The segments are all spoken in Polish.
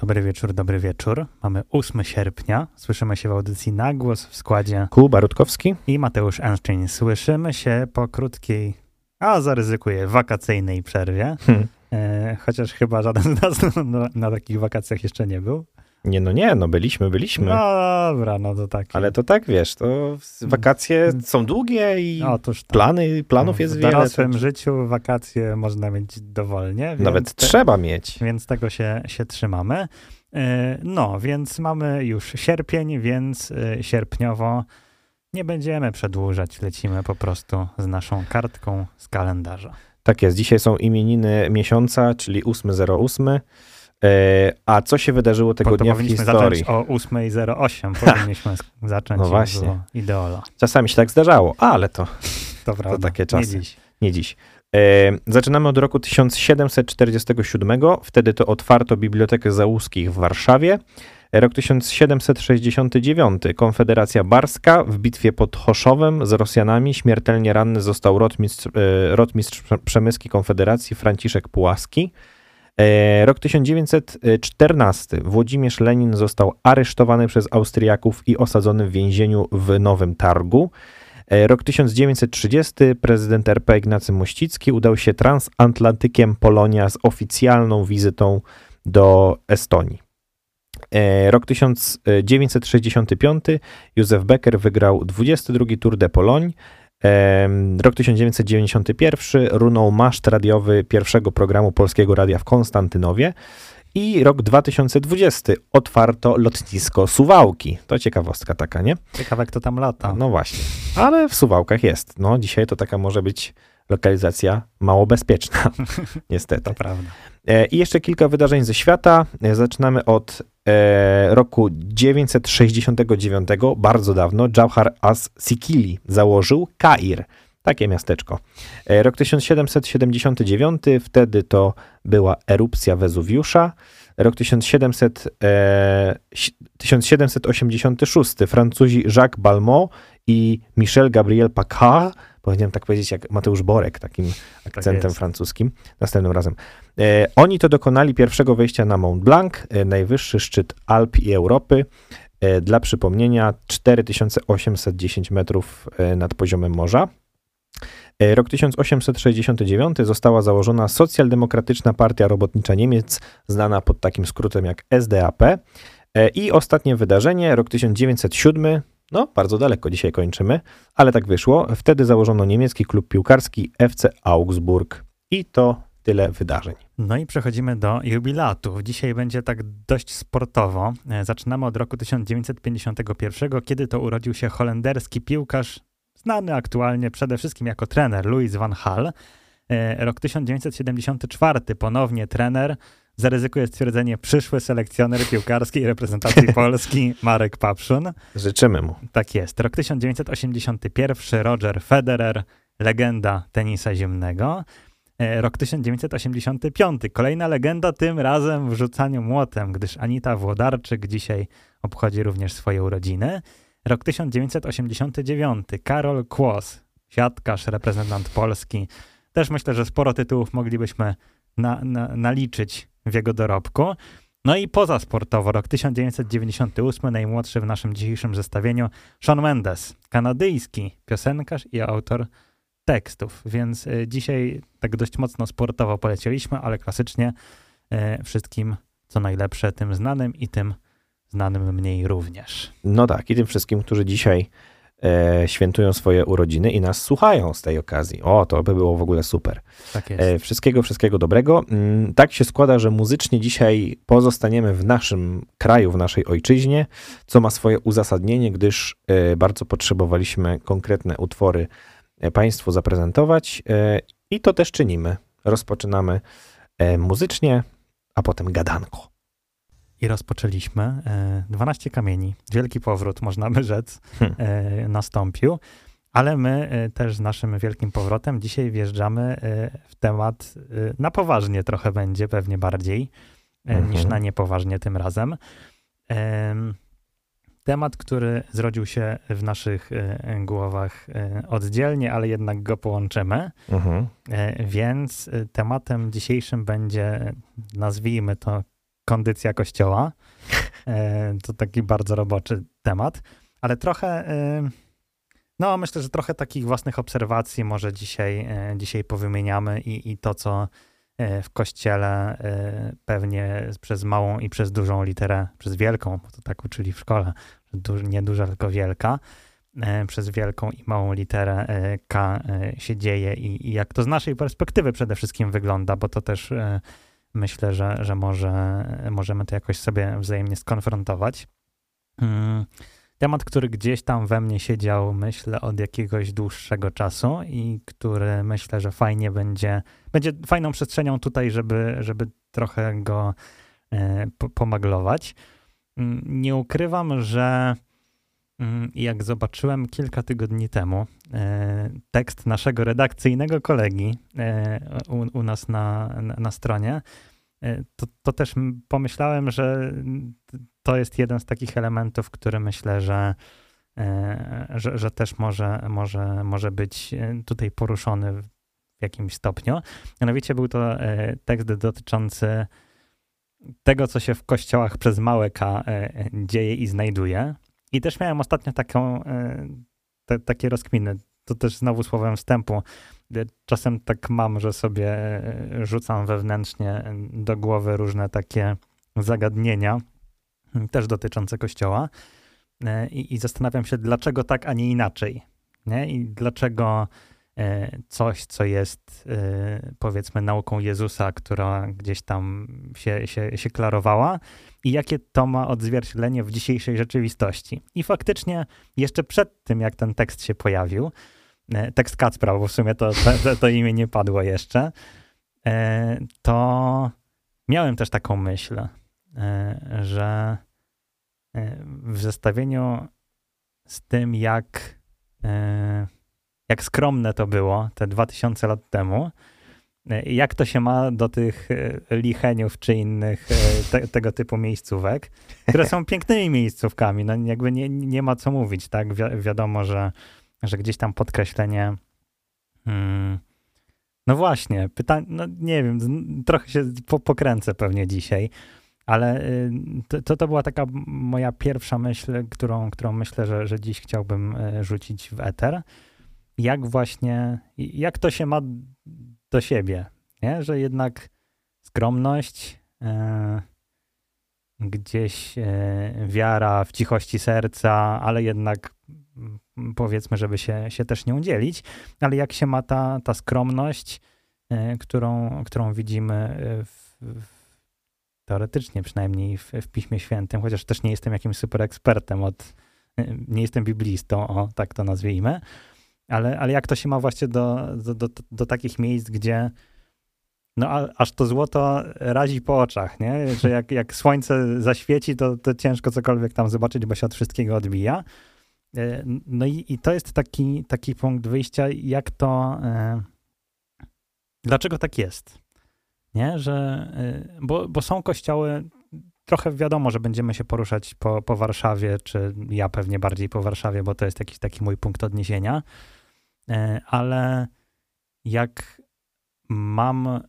Dobry wieczór, dobry wieczór. Mamy 8 sierpnia. Słyszymy się w audycji na głos w składzie Kuba Rutkowski i Mateusz Enszczyn. Słyszymy się po krótkiej, a zaryzykuję, wakacyjnej przerwie. Hmm. E, chociaż chyba żaden z nas na, na takich wakacjach jeszcze nie był. Nie, no nie, no byliśmy, byliśmy. No dobra, no to tak. Ale to tak, wiesz, to wakacje są długie i Otóż tak. plany, planów jest w wiele. dorosłym to- życiu wakacje można mieć dowolnie. Nawet te- trzeba mieć. Więc tego się, się trzymamy. E, No, więc mamy już sierpień, więc e, sierpniowo nie będziemy przedłużać, lecimy po prostu z naszą kartką z kalendarza. Tak jest, dzisiaj są imieniny miesiąca, czyli 808. E, a co się wydarzyło tego to dnia w powinniśmy historii? zacząć o 8.08, powinniśmy sk- zacząć No no właśnie. Ideola. Czasami się tak zdarzało, ale to To prawda, takie nie czasy. dziś. nie dziś. E, zaczynamy od roku 1747. Wtedy to otwarto Bibliotekę Załuskich w Warszawie. Rok 1769. Konfederacja Barska w bitwie pod Choszowem z Rosjanami śmiertelnie ranny został rotmistrz, e, rotmistrz Prze- Przemyski Konfederacji Franciszek Pułaski. E, Rok 1914. Włodzimierz Lenin został aresztowany przez Austriaków i osadzony w więzieniu w Nowym Targu. E, Rok 1930. Prezydent RP Ignacy Mościcki udał się transatlantykiem Polonia z oficjalną wizytą do Estonii. E, Rok 1965. Józef Becker wygrał 22 Tour de Pologne. Rok 1991 runął maszt radiowy pierwszego programu Polskiego Radia w Konstantynowie. I rok 2020 otwarto lotnisko Suwałki. To ciekawostka taka, nie? Ciekawe, kto tam lata. No właśnie. Ale w Suwałkach jest. No dzisiaj to taka może być lokalizacja mało bezpieczna. Niestety. To prawda. E, I jeszcze kilka wydarzeń ze świata. E, Zaczynamy od roku 969, bardzo dawno. Jawhar as-Sikili założył Kair, takie miasteczko. E, rok 1779, wtedy to była erupcja Wezuwiusza. Rok 1700, e, si- 1786, Francuzi Jacques Balmont i Michel Gabriel Paccard, powinienem tak powiedzieć jak Mateusz Borek, takim akcentem jest. francuskim, następnym razem. E, oni to dokonali pierwszego wejścia na Mont Blanc, e, najwyższy szczyt Alp i Europy. E, dla przypomnienia 4810 metrów e, nad poziomem morza. E, Rok 1869 została założona Socjaldemokratyczna Partia Robotnicza Niemiec, znana pod takim skrótem jak SDAP. E, I ostatnie wydarzenie, rok 1907, no bardzo daleko dzisiaj kończymy, ale tak wyszło. Wtedy założono niemiecki klub piłkarski FC Augsburg. I to tyle wydarzeń. No i przechodzimy do jubilatów. Dzisiaj będzie tak dość sportowo. E, Zaczynamy od roku 1951, kiedy to urodził się holenderski piłkarz, znany aktualnie przede wszystkim jako trener Louis van Gaal. E, Rok 1974, ponownie trener, zaryzykuje stwierdzenie przyszły selekcjoner piłkarskiej reprezentacji Polski Marek Papszun. Życzymy mu. Tak jest. Rok 1981, Roger Federer, legenda tenisa zimnego. E, Rok 1985, kolejna legenda, tym razem w rzucaniu młotem, gdyż Anita Włodarczyk dzisiaj obchodzi również swoje urodziny. Rok 1989, Karol Kłos, siatkarz, reprezentant Polski. Też myślę, że sporo tytułów moglibyśmy na, na, naliczyć w jego dorobku. No i pozasportowo, rok 1998, najmłodszy w naszym dzisiejszym zestawieniu, Sean Mendes, kanadyjski piosenkarz i autor tekstów, więc y, dzisiaj tak dość mocno sportowo polecieliśmy, ale klasycznie y, wszystkim co najlepsze, tym znanym i tym znanym mniej również. No tak, i tym wszystkim, którzy dzisiaj e, świętują swoje urodziny i nas słuchają z tej okazji. O, to by było w ogóle super. Tak jest. E, wszystkiego, wszystkiego dobrego. Mm, Tak się składa, że muzycznie dzisiaj pozostaniemy w naszym kraju, w naszej ojczyźnie, co ma swoje uzasadnienie, gdyż e, bardzo potrzebowaliśmy konkretne utwory e, Państwu zaprezentować e, i to też czynimy. Rozpoczynamy e, muzycznie, a potem gadanko. I rozpoczęliśmy. E, 12 kamieni, wielki powrót, można by rzec, Hmm. e, nastąpił. Ale my e, też z naszym wielkim powrotem dzisiaj wjeżdżamy e, w temat e, na poważnie trochę będzie, pewnie bardziej e, Mhm. niż na niepoważnie tym razem. Em, Temat, który zrodził się w naszych e, głowach e, oddzielnie, ale jednak go połączymy. Mhm. E, Więc e, tematem dzisiejszym będzie, nazwijmy to, kondycja kościoła. E, to taki bardzo roboczy temat, ale trochę, e, no myślę, że trochę takich własnych obserwacji może dzisiaj, e, dzisiaj powymieniamy i, i to, co w kościele pewnie przez małą i przez dużą literę, przez wielką, bo to tak uczyli w szkole, że du, nie duża, tylko wielka, przez wielką i małą literę K się dzieje i, i jak to z naszej perspektywy przede wszystkim wygląda, bo to też myślę, że, że może możemy to jakoś sobie wzajemnie skonfrontować. Mm, Temat, który gdzieś tam we mnie siedział, myślę, od jakiegoś dłuższego czasu i który myślę, że fajnie będzie, będzie fajną przestrzenią tutaj, żeby, żeby trochę go e, po- pomaglować. Mm, Nie ukrywam, że jak zobaczyłem kilka tygodni temu e, tekst naszego redakcyjnego kolegi e, u, u nas na, na, na stronie, e, to, to też pomyślałem, że mm, to jest jeden z takich elementów, który myślę, że, że, że też może, może, może być tutaj poruszony w jakimś stopniu. Mianowicie był to tekst dotyczący tego, co się w kościołach przez małe K dzieje i znajduje. I też miałem ostatnio taką, e, te, takie rozkminy. To też znowu słowem wstępu. Czasem tak mam, że sobie e, rzucam wewnętrznie do głowy różne takie zagadnienia, też dotyczące kościoła. E, I, I zastanawiam się, dlaczego tak, a nie inaczej. Nie? I dlaczego coś, co jest e, powiedzmy nauką Jezusa, która gdzieś tam się, się, się klarowała, i jakie to ma odzwierciedlenie w dzisiejszej rzeczywistości. I faktycznie jeszcze przed tym, jak ten tekst się pojawił, e, tekst Kacpra, bo w sumie to, to, to, imię nie padło jeszcze, e, to miałem też taką myśl, e, że e, w zestawieniu z tym, jak, e, jak skromne to było te 2000 lat temu, e, jak to się ma do tych e, licheniów czy innych e, te, tego typu miejscówek, które są pięknymi miejscówkami, no jakby nie, nie ma co mówić, tak? Wi wiadomo, że, że gdzieś tam podkreślenie hmm, no właśnie, pytanie, no nie wiem, trochę się po, pokręcę pewnie dzisiaj, ale y, to, to, była taka moja pierwsza myśl, którą, którą myślę, że, że dziś chciałbym rzucić w eter. Jak właśnie, jak to się ma do siebie, nie? że jednak skromność, e, gdzieś e, wiara w cichości serca, ale jednak mm, powiedzmy, żeby się, się też nią dzielić, ale jak się ma ta, ta skromność, e, którą, którą widzimy e, w, w teoretycznie przynajmniej w, w Piśmie Świętym, chociaż też nie jestem jakimś super ekspertem od, e, nie jestem biblistą, o tak to nazwijmy, ale, ale jak to się ma właśnie do, do, do, do takich miejsc, gdzie no a, aż to złoto razi po oczach, nie? Że jak, jak słońce zaświeci, to, to ciężko cokolwiek tam zobaczyć, bo się od wszystkiego odbija. E, No i, i to jest taki, taki punkt wyjścia, jak to, e, dlaczego tak jest, nie? Że, e, bo, bo są kościoły, trochę wiadomo, że będziemy się poruszać po, po Warszawie, czy ja pewnie bardziej po Warszawie, bo to jest jakiś taki mój punkt odniesienia, ale jak mam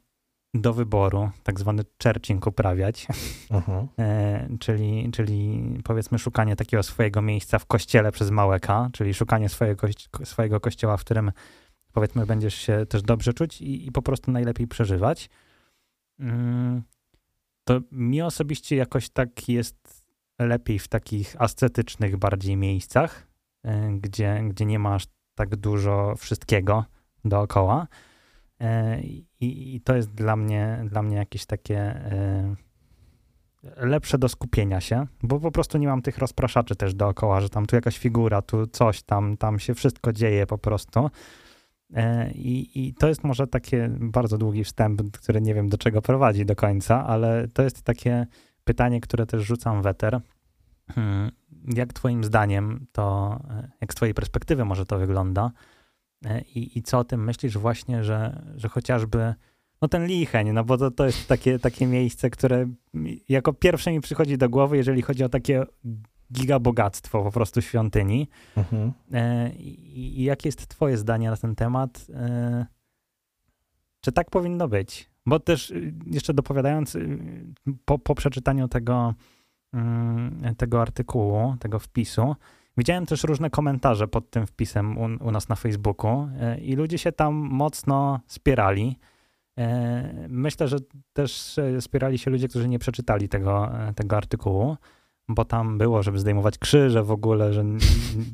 do wyboru tak zwany churching uprawiać, Mhm. e, czyli, czyli powiedzmy szukanie takiego swojego miejsca w kościele przez małe K, czyli szukanie swojego, swojego kościoła, w którym powiedzmy będziesz się też dobrze czuć i, i po prostu najlepiej przeżywać. Mm, To mi osobiście jakoś tak jest lepiej w takich ascetycznych bardziej miejscach, e, gdzie, gdzie nie masz tak dużo wszystkiego dookoła. E, I, I to jest dla mnie, dla mnie jakieś takie e, lepsze do skupienia się, bo po prostu nie mam tych rozpraszaczy też dookoła, że tam tu jakaś figura, tu coś, tam, tam się wszystko dzieje po prostu. E, I, I to jest może takie bardzo długi wstęp, który nie wiem do czego prowadzi do końca, ale to jest takie pytanie, które też rzucam w eter. Hmm, Jak twoim zdaniem to, e, jak z twojej perspektywy może to wygląda E, i, i co o tym myślisz właśnie, że, że chociażby no ten licheń, no bo to, to jest takie, takie miejsce, które jako pierwsze mi przychodzi do głowy, jeżeli chodzi o takie gigabogactwo po prostu świątyni. Mhm. E, I, I jakie jest twoje zdanie na ten temat? Czy tak powinno być? Bo też y, jeszcze dopowiadając, y, po, po przeczytaniu tego, tego artykułu, tego wpisu, widziałem też różne komentarze pod tym wpisem u, u nas na Facebooku y, i ludzie się tam mocno spierali. Myślę, że też spierali się ludzie, którzy nie przeczytali tego, tego artykułu, bo tam było, żeby zdejmować krzyże w ogóle, że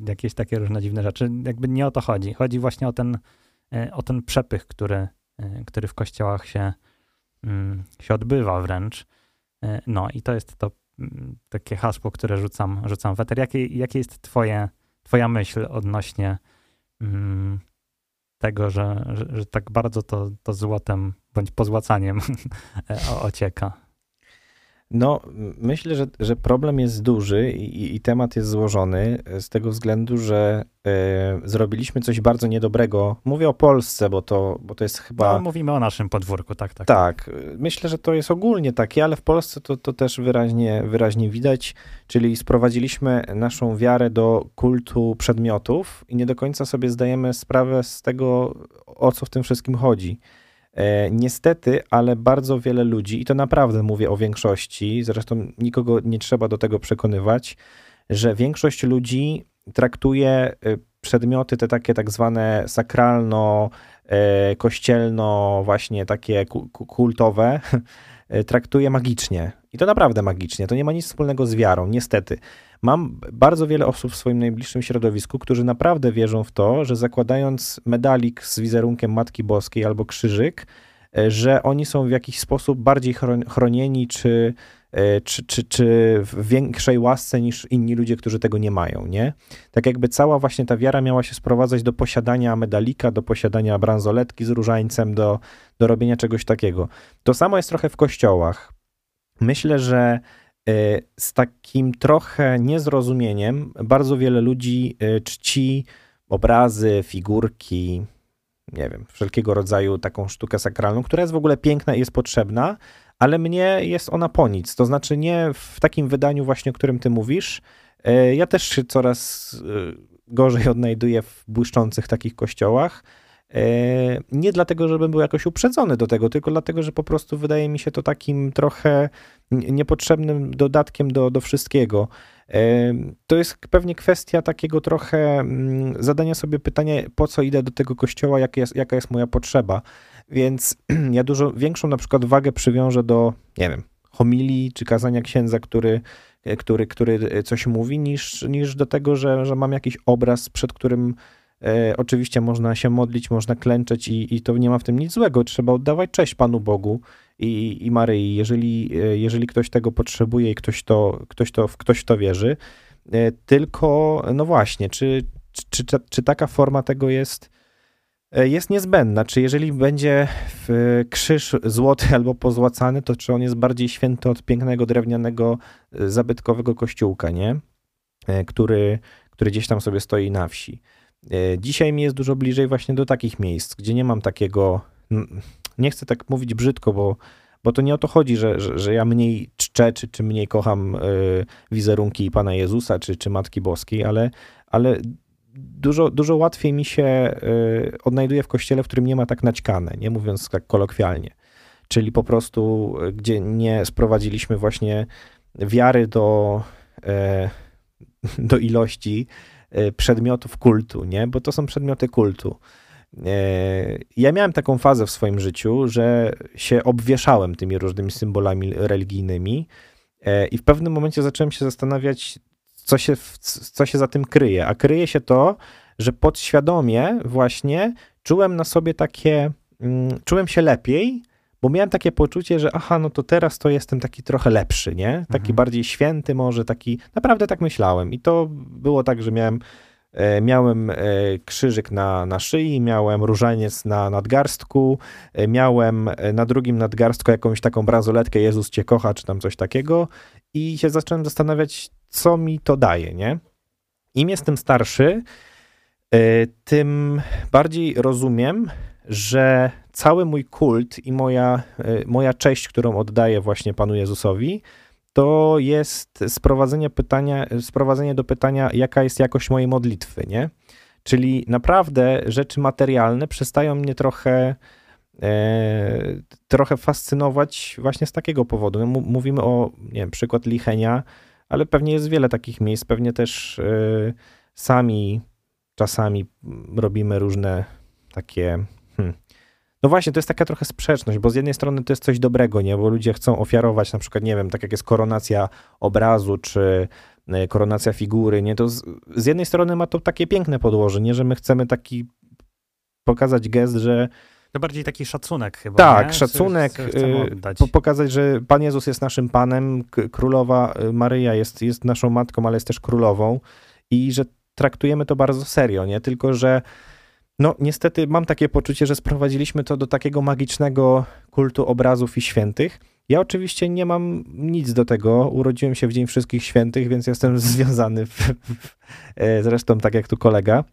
jakieś takie różne dziwne rzeczy. Jakby nie o to chodzi. Chodzi właśnie o ten, o ten przepych, który, który w kościołach się Mm, się odbywa wręcz. E, no i to jest to mm, takie hasło, które rzucam, rzucam w eter. Jakie, jakie jest twoje, twoja myśl odnośnie mm, tego, że, że, że, tak bardzo to, to złotem bądź pozłacaniem ocieka? No, myślę, że, że problem jest duży i, i temat jest złożony z tego względu, że y, zrobiliśmy coś bardzo niedobrego. Mówię o Polsce, bo to, bo to jest chyba. No, mówimy o naszym podwórku, tak, tak. Tak, myślę, że to jest ogólnie takie, ale w Polsce to, to też wyraźnie, wyraźnie widać. Czyli sprowadziliśmy naszą wiarę do kultu przedmiotów i nie do końca sobie zdajemy sprawę z tego, o co w tym wszystkim chodzi. E, niestety, ale bardzo wiele ludzi, i to naprawdę mówię o większości, zresztą nikogo nie trzeba do tego przekonywać, że większość ludzi traktuje e, przedmioty te takie tak zwane sakralno, e, kościelno, właśnie takie kultowe, traktuje magicznie. I to naprawdę magicznie. To nie ma nic wspólnego z wiarą, niestety. Mam bardzo wiele osób w swoim najbliższym środowisku, którzy naprawdę wierzą w to, że zakładając medalik z wizerunkiem Matki Boskiej albo krzyżyk, e, że oni są w jakiś sposób bardziej chronieni, czy, e, czy, czy, czy w większej łasce niż inni ludzie, którzy tego nie mają, nie? Tak jakby cała właśnie ta wiara miała się sprowadzać do posiadania medalika, do posiadania bransoletki z różańcem, do, do robienia czegoś takiego. To samo jest trochę w kościołach. Myślę, że E, z takim trochę niezrozumieniem bardzo wiele ludzi e, czci obrazy, figurki, nie wiem, wszelkiego rodzaju taką sztukę sakralną, która jest w ogóle piękna i jest potrzebna, ale mnie jest ona po nic. To znaczy nie w takim wydaniu właśnie, o którym ty mówisz. E, ja też się coraz gorzej odnajduję w błyszczących takich kościołach. Nie dlatego, żebym był jakoś uprzedzony do tego, tylko dlatego, że po prostu wydaje mi się to takim trochę niepotrzebnym dodatkiem do, do wszystkiego. To jest pewnie kwestia takiego trochę mm, zadania sobie pytania, po co idę do tego kościoła, jaka jest, jaka jest moja potrzeba. Więc ja dużo większą na przykład wagę przywiążę do, nie wiem, homilii czy kazania księdza, który, który, który coś mówi, niż, niż do tego, że, że mam jakiś obraz, przed którym e, oczywiście można się modlić, można klęczeć i, i to nie ma w tym nic złego. Trzeba oddawać cześć Panu Bogu i, i Maryi. Jeżeli, e, jeżeli ktoś tego potrzebuje i ktoś, to, ktoś, to, ktoś w to wierzy, e, tylko, no właśnie, czy, czy, czy, czy taka forma tego jest, jest niezbędna? Czy jeżeli będzie krzyż złoty albo pozłacany, to czy on jest bardziej święty od pięknego, drewnianego, zabytkowego kościółka, nie? Który, który gdzieś tam sobie stoi na wsi. Dzisiaj mi jest dużo bliżej właśnie do takich miejsc, gdzie nie mam takiego nie chcę tak mówić brzydko, bo, bo to nie o to chodzi, że, że, że ja mniej czczę, czy, czy mniej kocham y, wizerunki Pana Jezusa, czy, czy Matki Boskiej, ale, ale dużo, dużo łatwiej mi się y, odnajduje w kościele, w którym nie ma tak naćkane, nie mówiąc tak kolokwialnie. Czyli po prostu, gdzie nie sprowadziliśmy właśnie wiary do, do ilości przedmiotów kultu, nie? Bo to są przedmioty kultu. E, ja miałem taką fazę w swoim życiu, że się obwieszałem tymi różnymi symbolami religijnymi e, i w pewnym momencie zacząłem się zastanawiać, co się, co się za tym kryje. A kryje się to, że podświadomie właśnie czułem na sobie takie, mm, czułem się lepiej, bo miałem takie poczucie, że aha, no to teraz to jestem taki trochę lepszy, nie? Taki mhm. bardziej święty może, taki, naprawdę tak myślałem. I to było tak, że miałem E, miałem e, krzyżyk na, na szyi, miałem różaniec na nadgarstku, e, miałem na drugim nadgarstku jakąś taką bransoletkę Jezus cię kocha, czy tam coś takiego i się zacząłem zastanawiać, co mi to daje, nie? Im jestem starszy, tym bardziej rozumiem, że cały mój kult i moja, moja cześć, którą oddaję właśnie Panu Jezusowi, to jest sprowadzenie, pytania, sprowadzenie do pytania, jaka jest jakość mojej modlitwy, nie? Czyli naprawdę rzeczy materialne przestają mnie trochę e, trochę fascynować właśnie z takiego powodu. No, mówimy o, nie wiem, przykład Lichenia, ale pewnie jest wiele takich miejsc, pewnie też e, sami czasami robimy różne takie. Hmm. No właśnie, to jest taka trochę sprzeczność, bo z jednej strony to jest coś dobrego, nie? Bo ludzie chcą ofiarować, na przykład, nie wiem, tak jak jest koronacja obrazu, czy e, koronacja figury, nie? To z, z jednej strony ma to takie piękne podłoże, nie? Że my chcemy taki pokazać gest, że to bardziej taki szacunek chyba. Tak, nie? szacunek, y, pokazać, że Pan Jezus jest naszym Panem, królowa y, Maryja jest, jest naszą matką, ale jest też królową i że traktujemy to bardzo serio, nie? Tylko, że no niestety mam takie poczucie, że sprowadziliśmy to do takiego magicznego kultu obrazów i świętych. Ja oczywiście nie mam nic do tego. Urodziłem się w Dzień Wszystkich Świętych, więc jestem związany w, w, e, zresztą tak jak tu kolega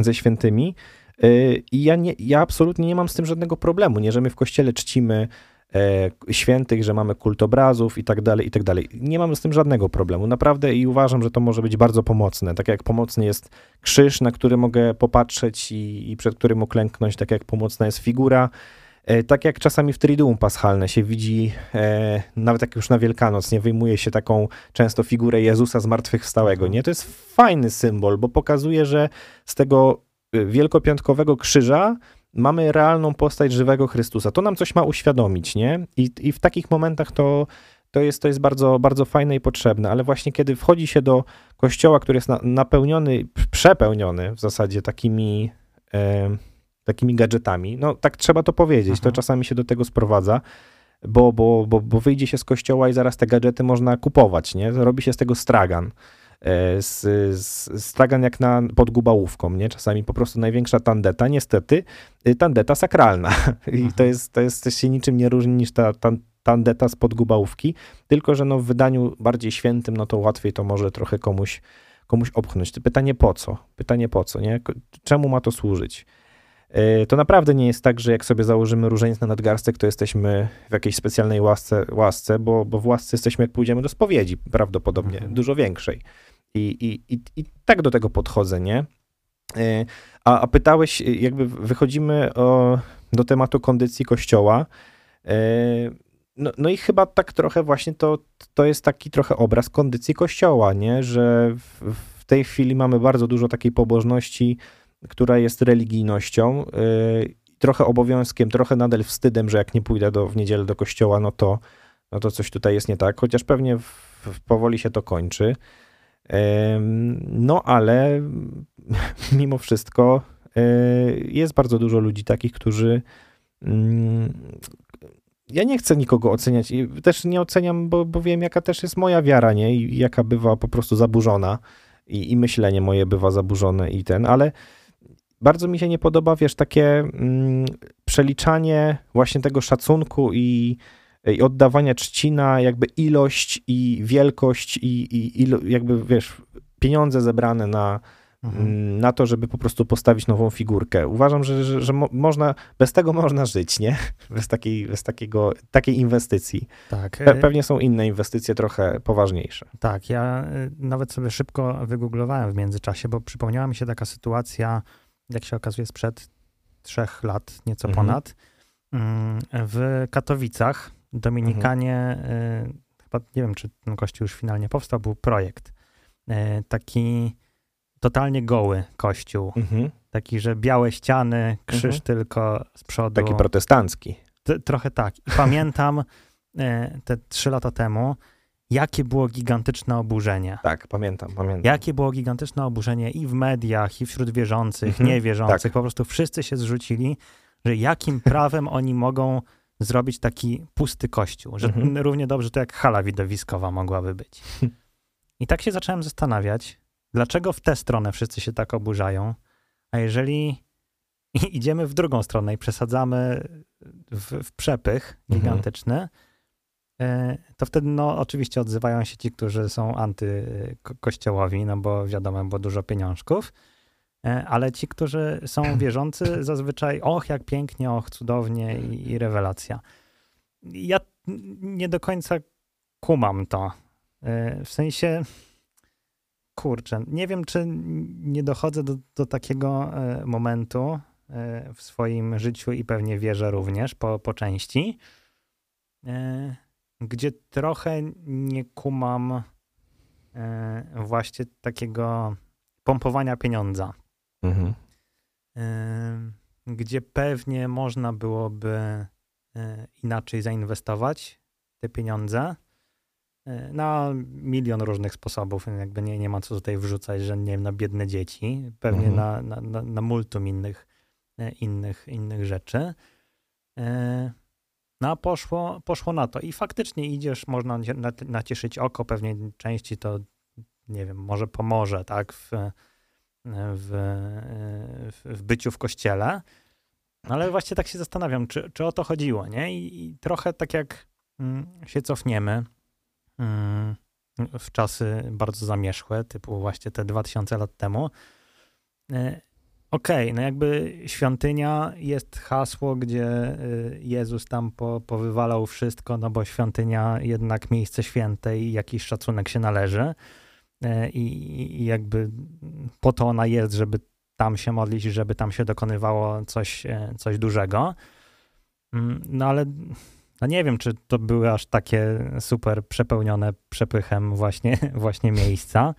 ze świętymi. E, I ja, nie, ja absolutnie nie mam z tym żadnego problemu. Nie, że my w kościele czcimy świętych, że mamy kult obrazów i tak dalej, i tak dalej. Nie mam z tym żadnego problemu, naprawdę i uważam, że to może być bardzo pomocne. Tak jak pomocny jest krzyż, na który mogę popatrzeć i, i przed którym uklęknąć, tak jak pomocna jest figura. E, tak jak czasami w Triduum Paschalne się widzi, e, nawet jak już na Wielkanoc, nie wyjmuje się taką często figurę Jezusa zmartwychwstałego. Nie, to jest fajny symbol, bo pokazuje, że z tego wielkopiątkowego krzyża mamy realną postać żywego Chrystusa. To nam coś ma uświadomić, nie? I, i w takich momentach to, to jest, to jest bardzo, bardzo fajne i potrzebne, ale właśnie kiedy wchodzi się do kościoła, który jest na, napełniony, przepełniony w zasadzie takimi, e, takimi gadżetami, no tak trzeba to powiedzieć, to czasami się do tego sprowadza, bo, bo, bo, bo wyjdzie się z kościoła i zaraz te gadżety można kupować, nie? Robi się z tego stragan. E, z, z, stragan jak na, pod gubałówką, nie? Czasami po prostu największa tandeta, niestety, y, tandeta sakralna. I to mhm. jest, to jest też się niczym nie różni niż ta, ta tandeta z podgubałówki, tylko że no w wydaniu bardziej świętym, no to łatwiej to może trochę komuś, komuś opchnąć. Pytanie po co? Pytanie po co, nie? Czemu ma to służyć? E, to naprawdę nie jest tak, że jak sobie założymy różaniec na nadgarstek, to jesteśmy w jakiejś specjalnej łasce, łasce bo, bo w łasce jesteśmy, jak pójdziemy do spowiedzi, prawdopodobnie, mhm. dużo większej. I, i, i, tak do tego podchodzę, nie? E, a, a pytałeś, jakby wychodzimy o, do tematu kondycji kościoła. E, no, no i chyba tak trochę właśnie to, to jest taki trochę obraz kondycji kościoła, nie? Że w, w tej chwili mamy bardzo dużo takiej pobożności, która jest religijnością, e, trochę obowiązkiem, trochę nadal wstydem, że jak nie pójdę do, w niedzielę do kościoła, no to, no to coś tutaj jest nie tak, chociaż pewnie w, w powoli się to kończy. No ale mimo wszystko e, jest bardzo dużo ludzi takich, którzy. Mm, ja nie chcę nikogo oceniać i też nie oceniam, bo, bo wiem, jaka też jest moja wiara, nie? I jaka bywa po prostu zaburzona i, i myślenie moje bywa zaburzone i ten, ale bardzo mi się nie podoba, wiesz, takie mm, przeliczanie właśnie tego szacunku i i oddawania czci na jakby ilość i wielkość i, i, i jakby, wiesz, pieniądze zebrane na, mhm. Mm, na to, żeby po prostu postawić nową figurkę. Uważam, że, że, że mo można, bez tego można żyć, nie? Bez takiej, bez takiego, takiej inwestycji. Tak. Pe pewnie są inne inwestycje trochę poważniejsze. Tak, ja y, nawet sobie szybko wygooglowałem w międzyczasie, bo przypomniała mi się taka sytuacja, jak się okazuje, sprzed trzech lat, nieco mhm. ponad, mm, w Katowicach Dominikanie, mhm. y, chyba nie wiem, czy ten kościół już finalnie powstał, był projekt. Y, taki totalnie goły kościół. Mhm. Taki, że białe ściany, krzyż mhm. tylko z przodu. Taki protestancki. T trochę tak. I pamiętam y, te trzy lata temu, jakie było gigantyczne oburzenie. Tak, pamiętam, pamiętam. Jakie było gigantyczne oburzenie i w mediach, i wśród wierzących, mhm. niewierzących. Tak. Po prostu wszyscy się zrzucili, że jakim prawem oni mogą zrobić taki pusty kościół, że mhm. równie dobrze to jak hala widowiskowa mogłaby być. I tak się zacząłem zastanawiać, dlaczego w tę stronę wszyscy się tak oburzają, a jeżeli idziemy w drugą stronę i przesadzamy w, w przepych mhm. gigantyczny, mhm. to wtedy no oczywiście odzywają się ci, którzy są antykościołowi, no bo wiadomo, bo dużo pieniążków, E, ale ci, którzy są wierzący, zazwyczaj och, jak pięknie, och, cudownie i, i rewelacja. Ja nie do końca kumam to. E, w sensie, kurczę, nie wiem, czy nie dochodzę do, do takiego e, momentu, e, w swoim życiu i pewnie wierzę również po, po części, e, gdzie trochę nie kumam e, właśnie takiego pompowania pieniądza. Mhm. Gdzie pewnie można byłoby inaczej zainwestować te pieniądze na milion różnych sposobów. Jakby nie, nie ma co tutaj wrzucać, że nie wiem, na biedne dzieci, pewnie mhm. na, na, na, na multum innych, e, innych, innych rzeczy. E, no a poszło, poszło na to. I faktycznie idziesz, można nacieszyć oko, pewnie części to, nie wiem, może pomoże, tak, w, w, w byciu w kościele. Ale właśnie tak się zastanawiam, czy, czy o to chodziło, nie? I, i trochę tak jak mm, się cofniemy, Mm, w czasy bardzo zamierzchłe, typu właśnie te 2000 lat temu. E, okej, okay, no jakby świątynia jest hasło, gdzie e, Jezus tam po, powywalał wszystko, no bo świątynia jednak miejsce święte i jakiś szacunek się należy. E, I, I jakby po to ona jest, żeby tam się modlić, żeby tam się dokonywało coś, coś dużego. Mm, no ale no nie wiem, czy to były aż takie super przepełnione przepychem właśnie, właśnie miejsca.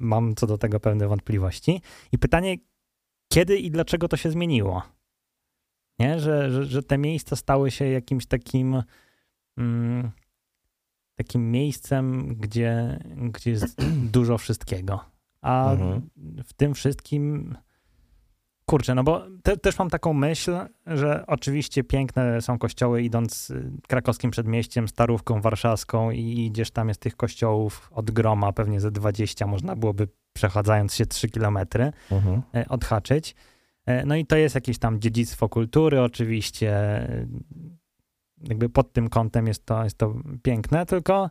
Mam co do tego pewne wątpliwości. I pytanie, kiedy i dlaczego to się zmieniło? Nie? Że, że, że te miejsca stały się jakimś takim mm, takim miejscem, gdzie, gdzie jest dużo wszystkiego. A mhm. w tym wszystkim Kurczę, no bo te, też mam taką myśl, że oczywiście piękne są kościoły idąc y, krakowskim przedmieściem, starówką warszawską i idziesz tam jest tych kościołów od groma, pewnie ze 20 można byłoby przechadzając się 3 kilometry mhm. E, odhaczyć. E, no i to jest jakieś tam dziedzictwo kultury oczywiście. Jakby pod tym kątem jest to, jest to piękne, tylko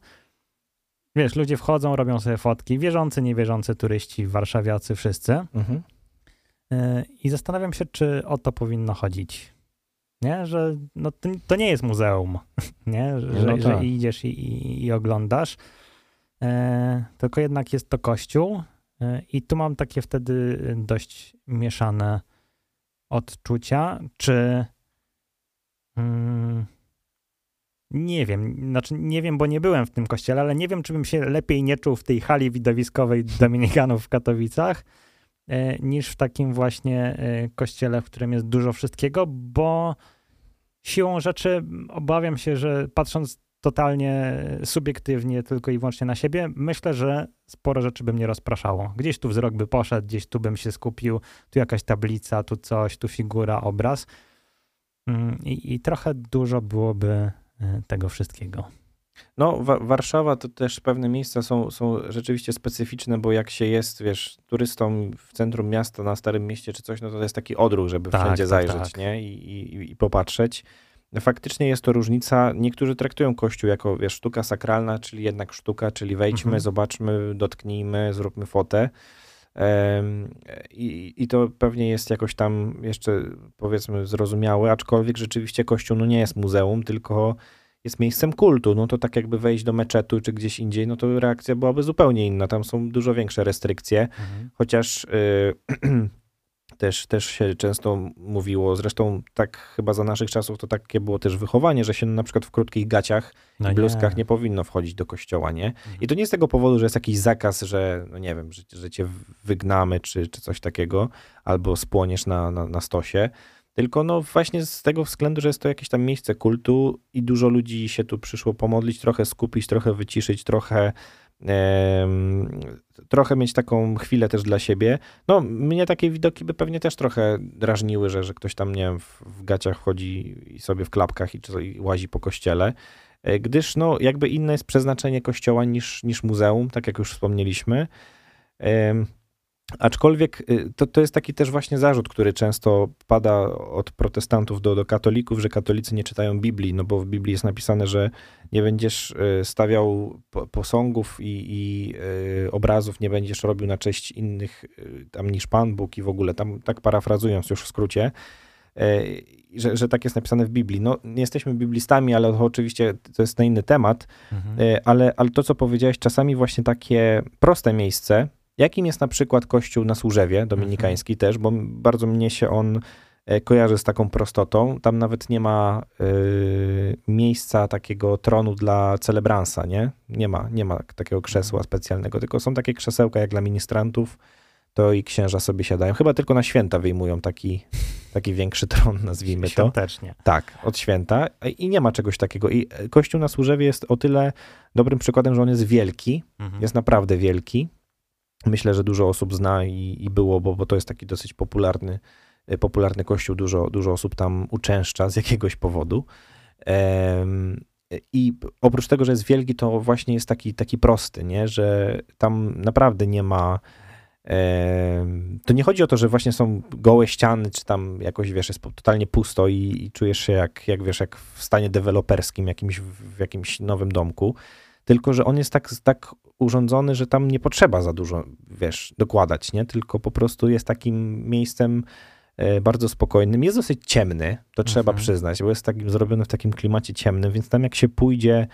wiesz, ludzie wchodzą, robią sobie fotki, wierzący, niewierzący turyści, warszawiacy, wszyscy. Mhm. E, I zastanawiam się, czy o to powinno chodzić. Nie? Że no, to, to nie jest muzeum, nie? Że, no tak. że idziesz i, i, i oglądasz, e, tylko jednak jest to kościół. E, I tu mam takie wtedy dość mieszane odczucia, czy mm, nie wiem, znaczy nie wiem, bo nie byłem w tym kościele, ale nie wiem, czy bym się lepiej nie czuł w tej hali widowiskowej Dominikanów w Katowicach, E, niż w takim właśnie e, kościele, w którym jest dużo wszystkiego, bo siłą rzeczy obawiam się, że patrząc totalnie subiektywnie, tylko i wyłącznie na siebie, myślę, że sporo rzeczy by mnie rozpraszało. Gdzieś tu wzrok by poszedł, gdzieś tu bym się skupił, tu jakaś tablica, tu coś, tu figura, obraz. Mm, I, i trochę dużo byłoby e, tego wszystkiego. No, Wa Warszawa to też pewne miejsca są, są rzeczywiście specyficzne, bo jak się jest, wiesz, turystą w centrum miasta, na Starym Mieście czy coś, no to jest taki odruch, żeby tak, wszędzie tak, zajrzeć, tak. nie? I, i, I popatrzeć. Faktycznie jest to różnica. Niektórzy traktują Kościół jako, wiesz, sztuka sakralna, czyli jednak sztuka, czyli wejdźmy, mhm. zobaczmy, dotknijmy, zróbmy fotę. I, I to pewnie jest jakoś tam jeszcze, powiedzmy, zrozumiałe, aczkolwiek rzeczywiście Kościół no nie jest muzeum, tylko jest miejscem kultu, no to tak jakby wejść do meczetu czy gdzieś indziej, no to reakcja byłaby zupełnie inna. Tam są dużo większe restrykcje, mhm. chociaż y, też, też się często mówiło, zresztą tak chyba za naszych czasów to takie było też wychowanie, że się na przykład w krótkich gaciach no i bluzkach nie. nie. powinno wchodzić do kościoła, nie? Mhm. I to nie z tego powodu, że jest jakiś zakaz, że no nie wiem, że, że cię wygnamy czy, czy coś takiego, albo spłoniesz na, na, na stosie, tylko no właśnie z tego względu, że jest to jakieś tam miejsce kultu i dużo ludzi się tu przyszło pomodlić, trochę skupić, trochę wyciszyć, trochę trochę mieć taką chwilę też dla siebie. No, mnie takie widoki by pewnie też trochę drażniły, że, że ktoś tam, nie wiem, w, w gaciach chodzi i sobie w klapkach i, i łazi po kościele, e, gdyż no, jakby inne jest przeznaczenie kościoła niż, niż muzeum, tak jak już wspomnieliśmy. Aczkolwiek y, to, to jest taki też właśnie zarzut, który często pada od protestantów do, do katolików, że katolicy nie czytają Biblii, no bo w Biblii jest napisane, że nie będziesz y, stawiał posągów i, i y, obrazów, nie będziesz robił na cześć innych tam niż Pan Bóg i w ogóle, tam tak parafrazując już w skrócie, że, że tak jest napisane w Biblii. No, nie jesteśmy biblistami, ale to oczywiście to jest na inny temat, mhm. ale, ale to, co powiedziałeś, czasami właśnie takie proste miejsce, Jakim jest na przykład kościół na Służewie, dominikański mhm. też, bo bardzo mnie się on e, kojarzy z taką prostotą. Tam nawet nie ma y, miejsca takiego tronu dla celebransa, nie? Nie ma, nie ma takiego krzesła Mhm. specjalnego, tylko są takie krzesełka jak dla ministrantów, to i księża sobie siadają. Chyba tylko na święta wyjmują taki, taki większy tron, nazwijmy to. Świątecznie. Tak, od święta i nie ma czegoś takiego. I e, kościół na Służewie jest o tyle dobrym przykładem, że on jest wielki, Mhm. jest naprawdę wielki. Myślę, że dużo osób zna i, i było, bo, bo to jest taki dosyć popularny, e, popularny kościół. Dużo, dużo osób tam uczęszcza z jakiegoś powodu. I oprócz tego, że jest wielki, to właśnie jest taki, taki prosty, nie? że tam naprawdę nie ma. To nie chodzi o to, że właśnie są gołe ściany, czy tam jakoś, wiesz, jest totalnie pusto i, i czujesz się jak, jak, wiesz, jak w stanie deweloperskim jakimś, w jakimś nowym domku, tylko, że on jest tak, tak urządzony, że tam nie potrzeba za dużo, wiesz, dokładać, nie? Tylko po prostu jest takim miejscem e, bardzo spokojnym. Jest dosyć ciemny, to trzeba Mhm. przyznać, bo jest takim, zrobiony w takim klimacie ciemnym, więc tam jak się pójdzie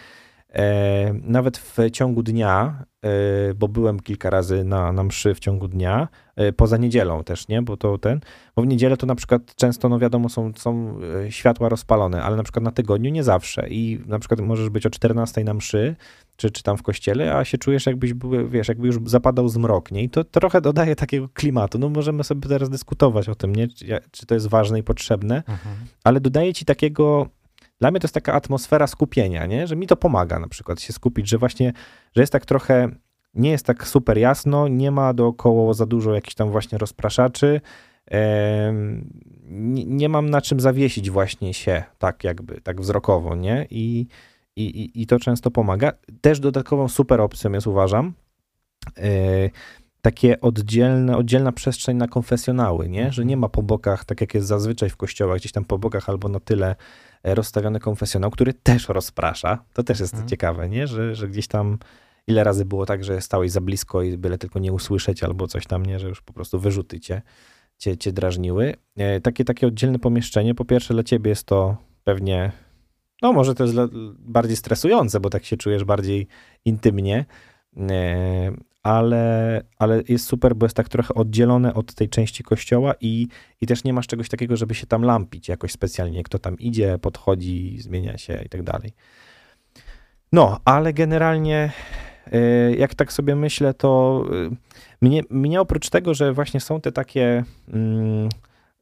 nawet w ciągu dnia, e, bo byłem kilka razy na, na mszy w ciągu dnia, e, poza niedzielą też, nie? Bo to ten, bo w niedzielę to na przykład często, no wiadomo, są, są e, światła rozpalone, ale na przykład na tygodniu nie zawsze i na przykład możesz być o 14 na mszy, czy, czy tam w kościele, a się czujesz jakbyś był, wiesz, jakby już zapadał zmrok, nie? I to trochę dodaje takiego klimatu. No możemy sobie teraz dyskutować o tym, nie? Czy, czy to jest ważne i potrzebne, Mhm. ale dodaje ci takiego, dla mnie to jest taka atmosfera skupienia, nie? Że mi to pomaga na przykład się skupić, że właśnie, że jest tak trochę, nie jest tak super jasno, nie ma dookoła za dużo jakichś tam właśnie rozpraszaczy, nie, nie mam na czym zawiesić właśnie się tak jakby, tak wzrokowo, nie? I, i, i, to często pomaga. Też dodatkową super opcją jest, uważam, e, takie oddzielne, oddzielna przestrzeń na konfesjonały, nie? Że nie ma po bokach, tak jak jest zazwyczaj w kościołach, gdzieś tam po bokach albo na tyle rozstawiony konfesjonał, który też rozprasza. To też jest Mhm. ciekawe, nie? Że, że gdzieś tam ile razy było tak, że stałeś za blisko i byle tylko nie usłyszeć albo coś tam, nie? Że już po prostu wyrzuty cię, cię, cię drażniły. E, takie, takie oddzielne pomieszczenie, po pierwsze dla ciebie jest to pewnie, no może to jest bardziej stresujące, bo tak się czujesz bardziej intymnie, e, ale, ale jest super, bo jest tak trochę oddzielone od tej części kościoła i, i też nie masz czegoś takiego, żeby się tam lampić jakoś specjalnie. Kto tam idzie, podchodzi, zmienia się i tak dalej. No, ale generalnie y, jak tak sobie myślę, to y, mnie, mnie oprócz tego, że właśnie są te takie mm,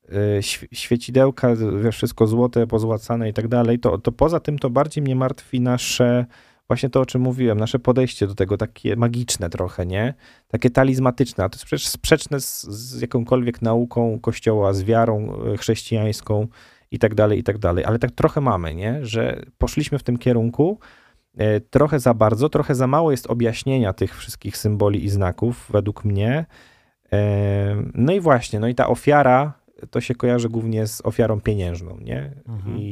y, św- świecidełka, wiesz, wszystko złote, pozłacane i tak dalej, to, to poza tym to bardziej mnie martwi nasze, właśnie to, o czym mówiłem, nasze podejście do tego, takie magiczne trochę, nie? Takie talizmatyczne, a to jest przecież sprzeczne z, z jakąkolwiek nauką Kościoła, z wiarą y, chrześcijańską i tak dalej, i tak dalej. Ale tak trochę mamy, nie? Że poszliśmy w tym kierunku, e, trochę za bardzo, trochę za mało jest objaśnienia tych wszystkich symboli i znaków, według mnie. E, No i właśnie, no i ta ofiara, to się kojarzy głównie z ofiarą pieniężną, nie? Mhm. I,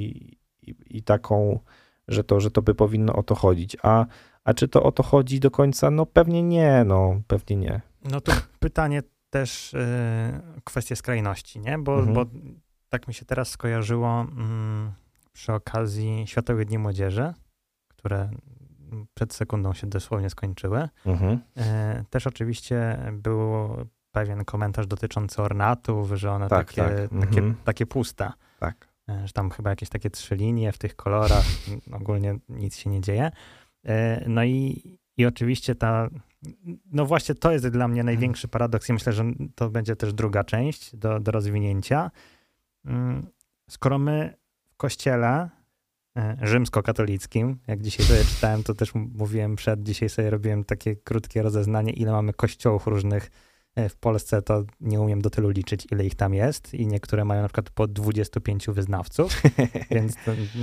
i, i taką, że to, że to by powinno o to chodzić. A, a czy to o to chodzi do końca? No pewnie nie, no pewnie nie. No to pytanie też y, kwestie skrajności, nie? Bo, Mhm. bo tak mi się teraz skojarzyło mm, przy okazji Światowych Dni Młodzieży, które przed sekundą się dosłownie skończyły. Mhm. E, Też oczywiście był pewien komentarz dotyczący ornatów, że one Tak, takie, tak. takie, Mhm. takie puste. Tak. E, Że tam chyba jakieś takie trzy linie w tych kolorach, ogólnie nic się nie dzieje. E, No i, i oczywiście ta, no właśnie to jest dla mnie największy paradoks i myślę, że to będzie też druga część do, do rozwinięcia. Mm, Skoro my w kościele e, rzymskokatolickim, jak dzisiaj sobie czytałem, to też mówiłem przed, dzisiaj sobie robiłem takie krótkie rozeznanie, ile mamy kościołów różnych w Polsce, to nie umiem do tylu liczyć, ile ich tam jest i niektóre mają na przykład po 25 wyznawców, więc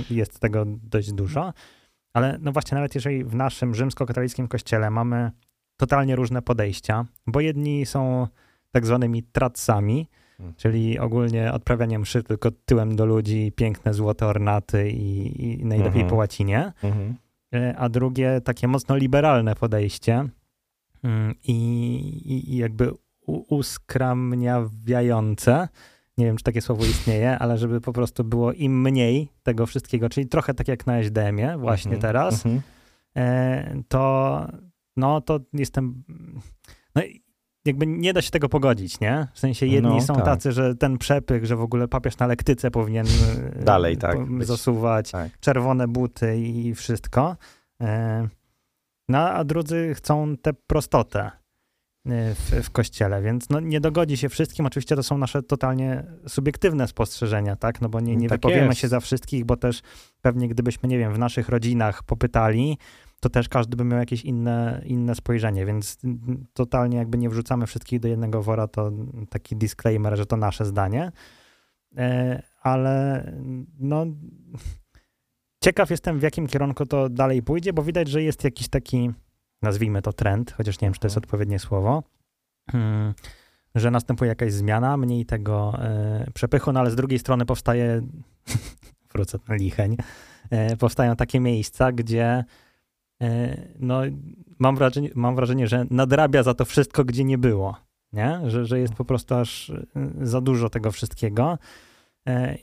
jest tego dość dużo. Ale no właśnie, nawet jeżeli w naszym rzymskokatolickim kościele mamy totalnie różne podejścia, bo jedni są tak zwanymi tracami, Mm. czyli ogólnie odprawianie mszy tylko tyłem do ludzi, piękne złote ornaty i, i najlepiej Mhm. po łacinie, Mhm. E, a drugie takie mocno liberalne podejście mm, i, i, jakby uskramniawiające, nie wiem, czy takie słowo istnieje, ale żeby po prostu było im mniej tego wszystkiego, czyli trochę tak jak na SDM-ie właśnie Mhm. teraz, Mhm. e, to no to jestem. No i jakby nie da się tego pogodzić, nie? W sensie jedni No, są tak. tacy, że ten przepych, że w ogóle papież na lektyce powinien e, Dalej, tak, zasuwać, Tak. czerwone buty i wszystko. E, No, a drudzy chcą tę prostotę w, w kościele, więc no, nie dogodzi się wszystkim. Oczywiście to są nasze totalnie subiektywne spostrzeżenia, tak? No bo nie, nie Tak wypowiemy jest. się za wszystkich, bo też pewnie gdybyśmy, nie wiem, w naszych rodzinach popytali, to też każdy by miał jakieś inne, inne spojrzenie, więc totalnie jakby nie wrzucamy wszystkich do jednego wora, to taki disclaimer, że to nasze zdanie. E, Ale no, ciekaw jestem, w jakim kierunku to dalej pójdzie, bo widać, że jest jakiś taki, nazwijmy to trend, chociaż nie wiem, czy to jest Mhm. odpowiednie słowo, mm, że następuje jakaś zmiana, mniej tego e, przepychu, no ale z drugiej strony powstaje, wrócę na licheń, e, powstają takie miejsca, gdzie e, no, mam, wrażenie, mam wrażenie, że nadrabia za to wszystko, gdzie nie było, nie? Że, że jest po prostu aż za dużo tego wszystkiego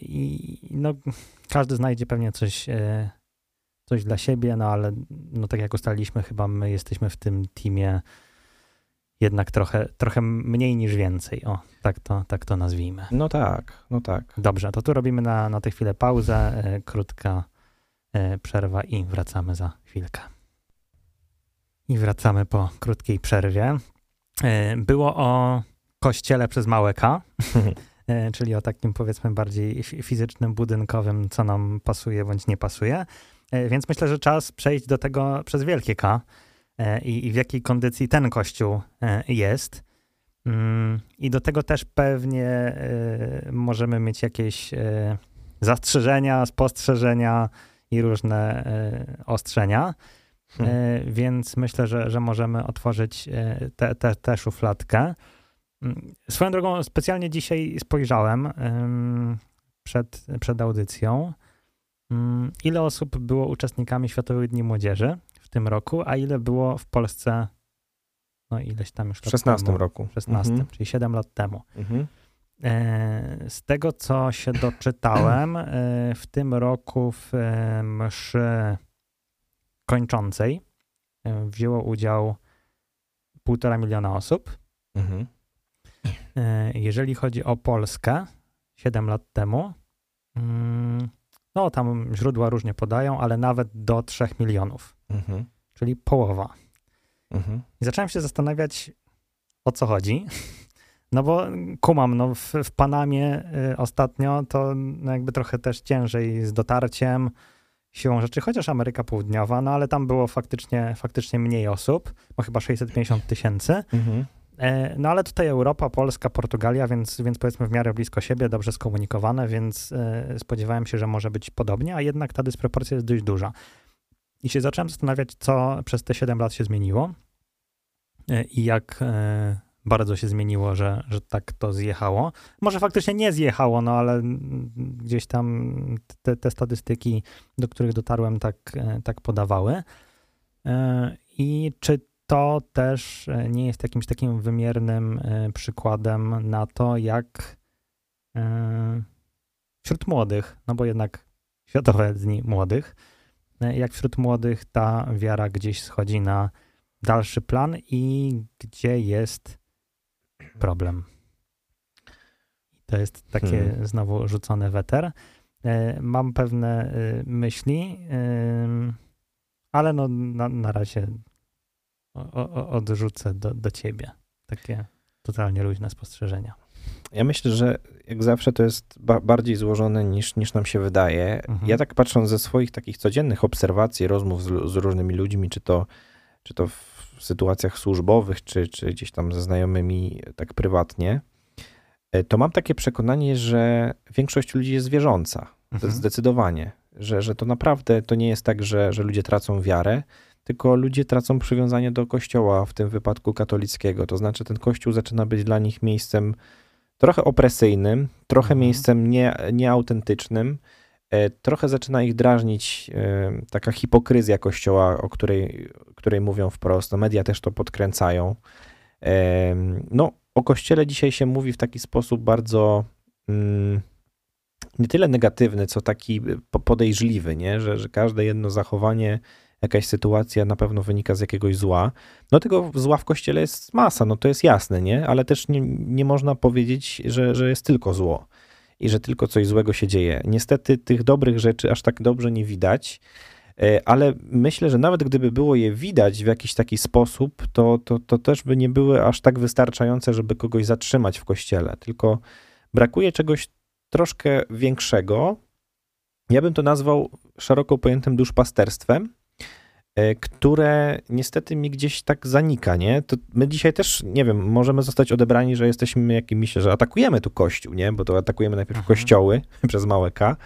i no, każdy znajdzie pewnie coś, coś dla siebie, no ale no, tak jak ustaliliśmy, chyba my jesteśmy w tym teamie jednak trochę, trochę mniej niż więcej. O, tak to, tak to nazwijmy. No tak, no tak. Dobrze, to tu robimy na, na tę chwilę pauzę, e, krótka e, przerwa i wracamy za chwilkę. I wracamy po krótkiej przerwie. E, było o kościele przez małe K, e, czyli o takim powiedzmy bardziej fi- fizycznym, budynkowym, co nam pasuje bądź nie pasuje. E, Więc myślę, że czas przejść do tego przez wielkie K e, i, i w jakiej kondycji ten kościół e, jest. Mm, I do tego też pewnie możemy mieć jakieś zastrzeżenia, spostrzeżenia i różne ostrzenia. Hmm. Więc myślę, że, że możemy otworzyć tę te, te szufladkę. Mm, Swoją drogą specjalnie dzisiaj spojrzałem em, przed, przed audycją, ile osób było uczestnikami Światowych Dni Młodzieży w tym roku, a ile było w Polsce, no ileś tam już W lat 16 temu. roku. W 16, Mhm. czyli 7 lat temu. Mhm. E, Z tego, co się doczytałem, e, w tym roku w e, mszy kończącej wzięło udział półtora miliona osób. Mhm. Jeżeli chodzi o Polskę, 7 lat temu, mm, no tam źródła różnie podają, ale nawet do 3 milionów, Mhm. czyli połowa. Mhm. I zacząłem się zastanawiać, o co chodzi. No bo kumam, no w, w Panamie y, ostatnio to no jakby trochę też ciężej z dotarciem, siłą rzeczy, chociaż Ameryka Południowa, no ale tam było faktycznie, faktycznie mniej osób, bo chyba 650 tysięcy. Mhm. E, No ale tutaj Europa, Polska, Portugalia, więc, więc powiedzmy w miarę blisko siebie, dobrze skomunikowane, więc e, spodziewałem się, że może być podobnie, a jednak ta dysproporcja jest dość duża. I się zacząłem zastanawiać, co przez te 7 lat się zmieniło e, i jak bardzo się zmieniło, że, że tak to zjechało. Może faktycznie nie zjechało, no ale gdzieś tam te, te statystyki, do których dotarłem, tak, tak podawały. I czy to też e, nie jest jakimś takim wymiernym e, przykładem na to, jak e, wśród młodych, no bo jednak Światowe Dni Młodych, jak wśród młodych ta wiara gdzieś schodzi na dalszy plan i gdzie jest problem. To jest takie Hmm. znowu rzucone weter. Mam pewne myśli, ale no na, na razie o, o, odrzucę do, do ciebie. Takie totalnie luźne spostrzeżenia. Ja myślę, że jak zawsze to jest ba- bardziej złożone niż, niż nam się wydaje. Mhm. Ja tak patrząc ze swoich takich codziennych obserwacji, rozmów z, z różnymi ludźmi, czy to, czy to w sytuacjach służbowych, czy, czy gdzieś tam ze znajomymi tak prywatnie, e, to mam takie przekonanie, że większość ludzi jest wierząca. Mhm. Zdecydowanie. Że, że to naprawdę to nie jest tak, że, że ludzie tracą wiarę, tylko ludzie tracą przywiązanie do kościoła, w tym wypadku katolickiego. To znaczy, ten kościół zaczyna być dla nich miejscem trochę opresyjnym, trochę Mhm. miejscem nie, nieautentycznym. E, Trochę zaczyna ich drażnić e, taka hipokryzja kościoła, o której, której mówią wprost. No, media też to podkręcają. E, No, o kościele dzisiaj się mówi w taki sposób bardzo mm, nie tyle negatywny, co taki po- podejrzliwy, nie? Że, że każde jedno zachowanie jakaś sytuacja na pewno wynika z jakiegoś zła. No tego zła w kościele jest masa, no to jest jasne, nie? Ale też nie, nie można powiedzieć, że, że jest tylko zło i że tylko coś złego się dzieje. Niestety tych dobrych rzeczy aż tak dobrze nie widać. E, ale myślę, że nawet gdyby było je widać w jakiś taki sposób, to, to, to też by nie były aż tak wystarczające, żeby kogoś zatrzymać w kościele. Tylko brakuje czegoś troszkę większego. Ja bym to nazwał szeroko pojętym duszpasterstwem, które niestety mi gdzieś tak zanika, nie? To my dzisiaj też, nie wiem, możemy zostać odebrani, że jesteśmy jakimiś, że atakujemy tu kościół, nie? Bo to atakujemy najpierw mhm. kościoły przez małe K,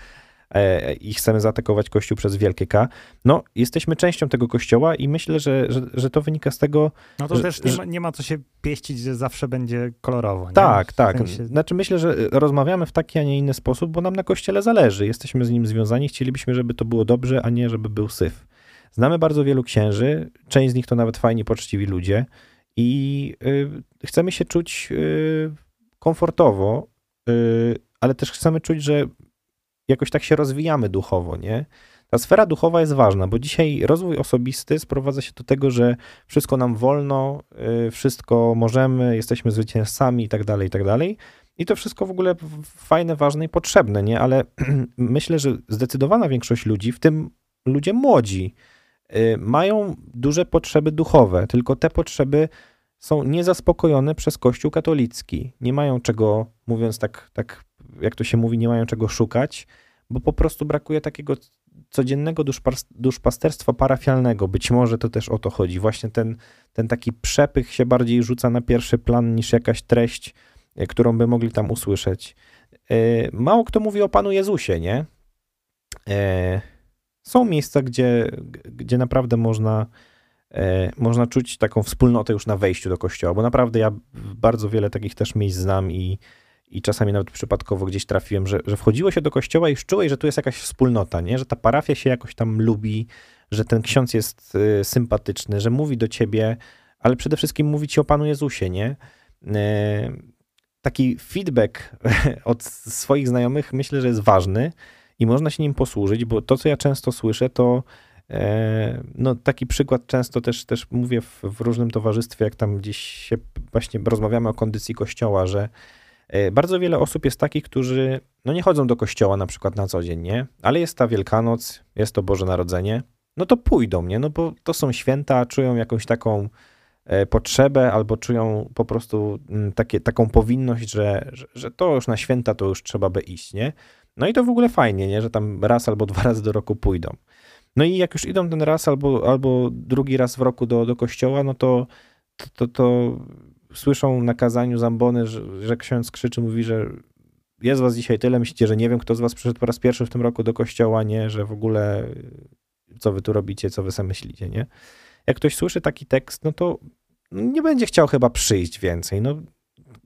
E, i chcemy zaatakować Kościół przez wielkie K. No, jesteśmy częścią tego Kościoła i myślę, że, że, że to wynika z tego... No to że, też nie ma, nie ma, co się pieścić, że zawsze będzie kolorowo. Nie? Tak, tak. Sensie... Znaczy myślę, że rozmawiamy w taki, a nie inny sposób, bo nam na Kościele zależy. Jesteśmy z nim związani, chcielibyśmy, żeby to było dobrze, a nie żeby był syf. Znamy bardzo wielu księży, część z nich to nawet fajni, poczciwi ludzie i y, chcemy się czuć y, komfortowo, y, ale też chcemy czuć, że jakoś tak się rozwijamy duchowo, nie? Ta sfera duchowa jest ważna, bo dzisiaj rozwój osobisty sprowadza się do tego, że wszystko nam wolno, wszystko możemy, jesteśmy zwycięzcami i tak dalej, i tak dalej. I to wszystko w ogóle fajne, ważne i potrzebne, nie? Ale myślę, że zdecydowana większość ludzi, w tym ludzie młodzi, mają duże potrzeby duchowe, tylko te potrzeby są niezaspokojone przez Kościół katolicki. Nie mają czego, mówiąc tak, tak jak to się mówi, nie mają czego szukać, bo po prostu brakuje takiego codziennego duszpasterstwa parafialnego. Być może to też o to chodzi. Właśnie ten, ten taki przepych się bardziej rzuca na pierwszy plan niż jakaś treść, e, którą by mogli tam usłyszeć. E, mało kto mówi o Panu Jezusie, nie? E, są miejsca, gdzie, gdzie naprawdę można, można czuć taką wspólnotę już na wejściu do kościoła, bo naprawdę ja bardzo wiele takich też miejsc znam i, i czasami nawet przypadkowo gdzieś trafiłem, że, że wchodziło się do kościoła i czułeś, że tu jest jakaś wspólnota, nie? że ta parafia się jakoś tam lubi, że ten ksiądz jest y, sympatyczny, że mówi do ciebie, ale przede wszystkim mówi ci o Panu Jezusie, nie? Y, taki feedback od swoich znajomych myślę, że jest ważny i można się nim posłużyć, bo to, co ja często słyszę, to e, no, taki przykład często też, też mówię w, w różnym towarzystwie, jak tam gdzieś się właśnie rozmawiamy o kondycji kościoła, że E, bardzo wiele osób jest takich, którzy no nie chodzą do kościoła na przykład na co dzień, nie? Ale jest ta Wielkanoc, jest to Boże Narodzenie, no to pójdą, nie? No bo to są święta, czują jakąś taką e, potrzebę albo czują po prostu mm, takie, taką powinność, że, że, że, to już na święta to już trzeba by iść, nie? No i to w ogóle fajnie, nie? Że tam raz albo dwa razy do roku pójdą. No i jak już idą ten raz albo, albo drugi raz w roku do, do kościoła, no to, to, to, to słyszą na kazaniu zambony, że, że ksiądz krzyczy, mówi, że jest was dzisiaj tyle, myślicie, że nie wiem, kto z was przyszedł po raz pierwszy w tym roku do kościoła, nie, że w ogóle co wy tu robicie, co wy sobie myślicie, nie? Jak ktoś słyszy taki tekst, no to nie będzie chciał chyba przyjść więcej, no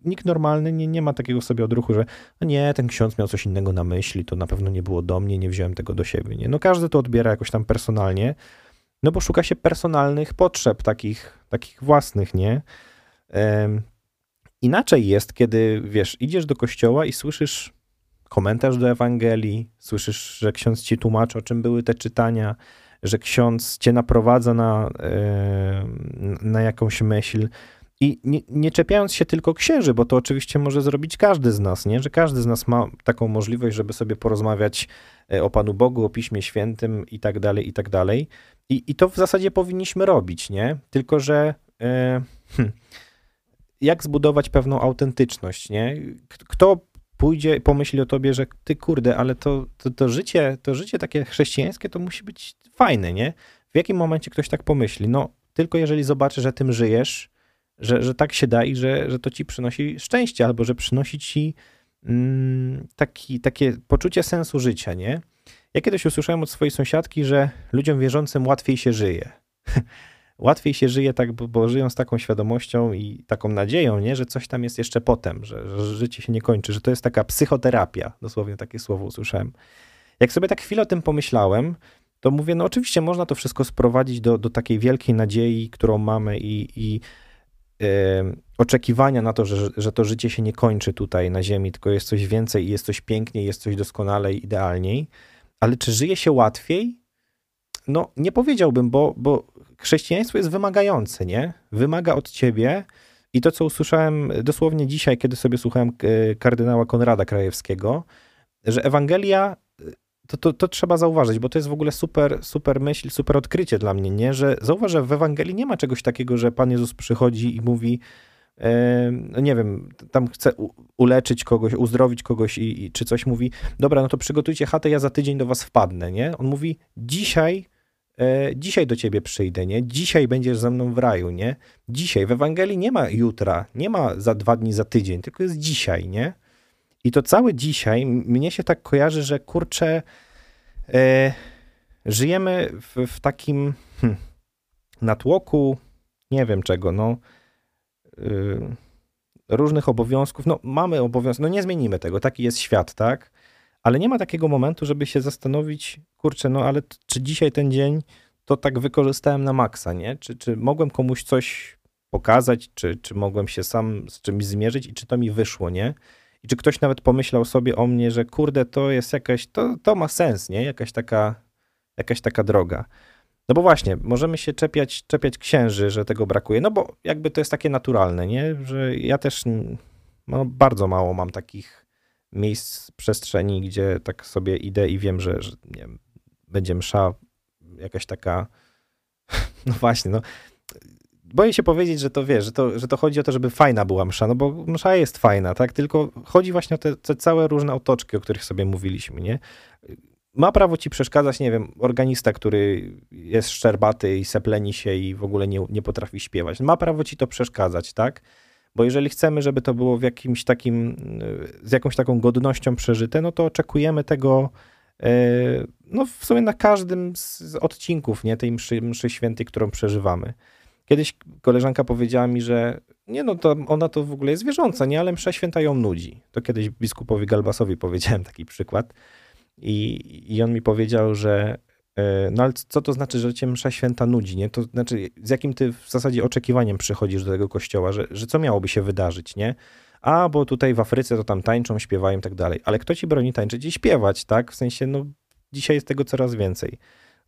nikt normalny nie, nie ma takiego sobie odruchu, że no nie, ten ksiądz miał coś innego na myśli, to na pewno nie było do mnie, nie wziąłem tego do siebie, nie? No każdy to odbiera jakoś tam personalnie, no bo szuka się personalnych potrzeb, takich, takich własnych, nie? Inaczej jest, kiedy wiesz, idziesz do kościoła i słyszysz komentarz do Ewangelii, słyszysz, że ksiądz ci tłumaczy, o czym były te czytania, że ksiądz cię naprowadza na, na jakąś myśl. I nie, nie, czepiając się tylko księży, bo to oczywiście może zrobić każdy z nas, nie? że każdy z nas ma taką możliwość, żeby sobie porozmawiać e, o Panu Bogu, o Piśmie Świętym i tak dalej, i tak dalej. I, i to w zasadzie powinniśmy robić, nie? Tylko, że. E, hmm, jak zbudować pewną autentyczność, nie? Kto pójdzie, pomyśli o tobie, że ty kurde, ale to, to, to, życie, to życie takie chrześcijańskie to musi być fajne, nie? W jakim momencie ktoś tak pomyśli? No, tylko jeżeli zobaczy, że tym żyjesz, że, że tak się da i że, że to ci przynosi szczęście, albo że przynosi ci mm, taki, takie poczucie sensu życia, nie? Ja kiedyś usłyszałem od swojej sąsiadki, że ludziom wierzącym łatwiej się żyje. łatwiej się żyje tak, bo, bo, żyją z taką świadomością i taką nadzieją, nie, że coś tam jest jeszcze potem, że, że życie się nie kończy, że to jest taka psychoterapia, dosłownie takie słowo usłyszałem. Jak sobie tak chwilę o tym pomyślałem, to mówię, no oczywiście można to wszystko sprowadzić do, do takiej wielkiej nadziei, którą mamy i, i oczekiwania na to, że, że to życie się nie kończy tutaj na ziemi, tylko jest coś więcej i jest coś piękniej, jest coś doskonalej, idealniej. Ale czy żyje się łatwiej? no nie powiedziałbym, bo, bo chrześcijaństwo jest wymagające, nie? Wymaga od ciebie i to, co usłyszałem dosłownie dzisiaj, kiedy sobie słuchałem e, kardynała Konrada Krajewskiego, że Ewangelia, to, to, to trzeba zauważyć, bo to jest w ogóle super, super myśl, super odkrycie dla mnie, nie? Że zauważ, że w Ewangelii nie ma czegoś takiego, że Pan Jezus przychodzi i mówi, no nie wiem, tam chce uleczyć kogoś, uzdrowić kogoś i, i, czy coś mówi, dobra, no to przygotujcie chatę, ja za tydzień do was wpadnę, nie? On mówi, dzisiaj E, dzisiaj do ciebie przyjdę, nie? Dzisiaj będziesz ze mną w raju, nie? Dzisiaj. W Ewangelii nie ma jutra, nie ma za dwa dni, za tydzień, tylko jest dzisiaj, nie? I to całe dzisiaj mnie się tak kojarzy, że kurczę, e, żyjemy w, w takim hm, natłoku, nie wiem czego, no, y, różnych obowiązków. No, mamy obowiązki, no nie zmienimy tego, taki jest świat, tak? ale nie ma takiego momentu, żeby się zastanowić, kurczę, no ale czy dzisiaj ten dzień to tak wykorzystałem na maksa, nie? Czy, czy mogłem komuś coś pokazać, czy, czy mogłem się sam z czymś zmierzyć i czy to mi wyszło, nie? I czy ktoś nawet pomyślał sobie o mnie, że kurde, to jest jakaś, to, to ma sens, nie? Jakaś taka, jakaś taka droga. No bo właśnie, możemy się czepiać, czepiać księży, że tego brakuje, no bo jakby to jest takie naturalne, nie? Że ja też no, bardzo mało mam takich miejsc, przestrzeni, gdzie tak sobie idę i wiem, że, że nie wiem, będzie msza jakaś taka, no właśnie, no boję się powiedzieć, że to wiesz, że to, że to chodzi o to, żeby fajna była msza, no bo msza jest fajna, tak, tylko chodzi właśnie o te, te całe różne otoczki, o których sobie mówiliśmy, nie? Ma prawo ci przeszkadzać, nie wiem, organista, który jest szczerbaty i sepleni się i w ogóle nie, nie potrafi śpiewać. Ma prawo ci to przeszkadzać, tak? Bo jeżeli chcemy, żeby to było w jakimś takim, z jakąś taką godnością przeżyte, no to oczekujemy tego e, no w sumie na każdym z odcinków nie, tej mszy, mszy świętej, którą przeżywamy. Kiedyś koleżanka powiedziała mi, że nie no, to ona to w ogóle jest wierząca, nie, ale msza święta ją nudzi. To kiedyś biskupowi Galbasowi powiedziałem taki przykład i, i on mi powiedział, że E, no ale co to znaczy, że cię msza święta nudzi, nie? To znaczy, z jakim ty w zasadzie oczekiwaniem przychodzisz do tego kościoła, że, że co miałoby się wydarzyć, nie? A, bo tutaj w Afryce to tam tańczą, śpiewają i tak dalej. Ale kto ci broni tańczyć i śpiewać, tak? W sensie, no, dzisiaj jest tego coraz więcej.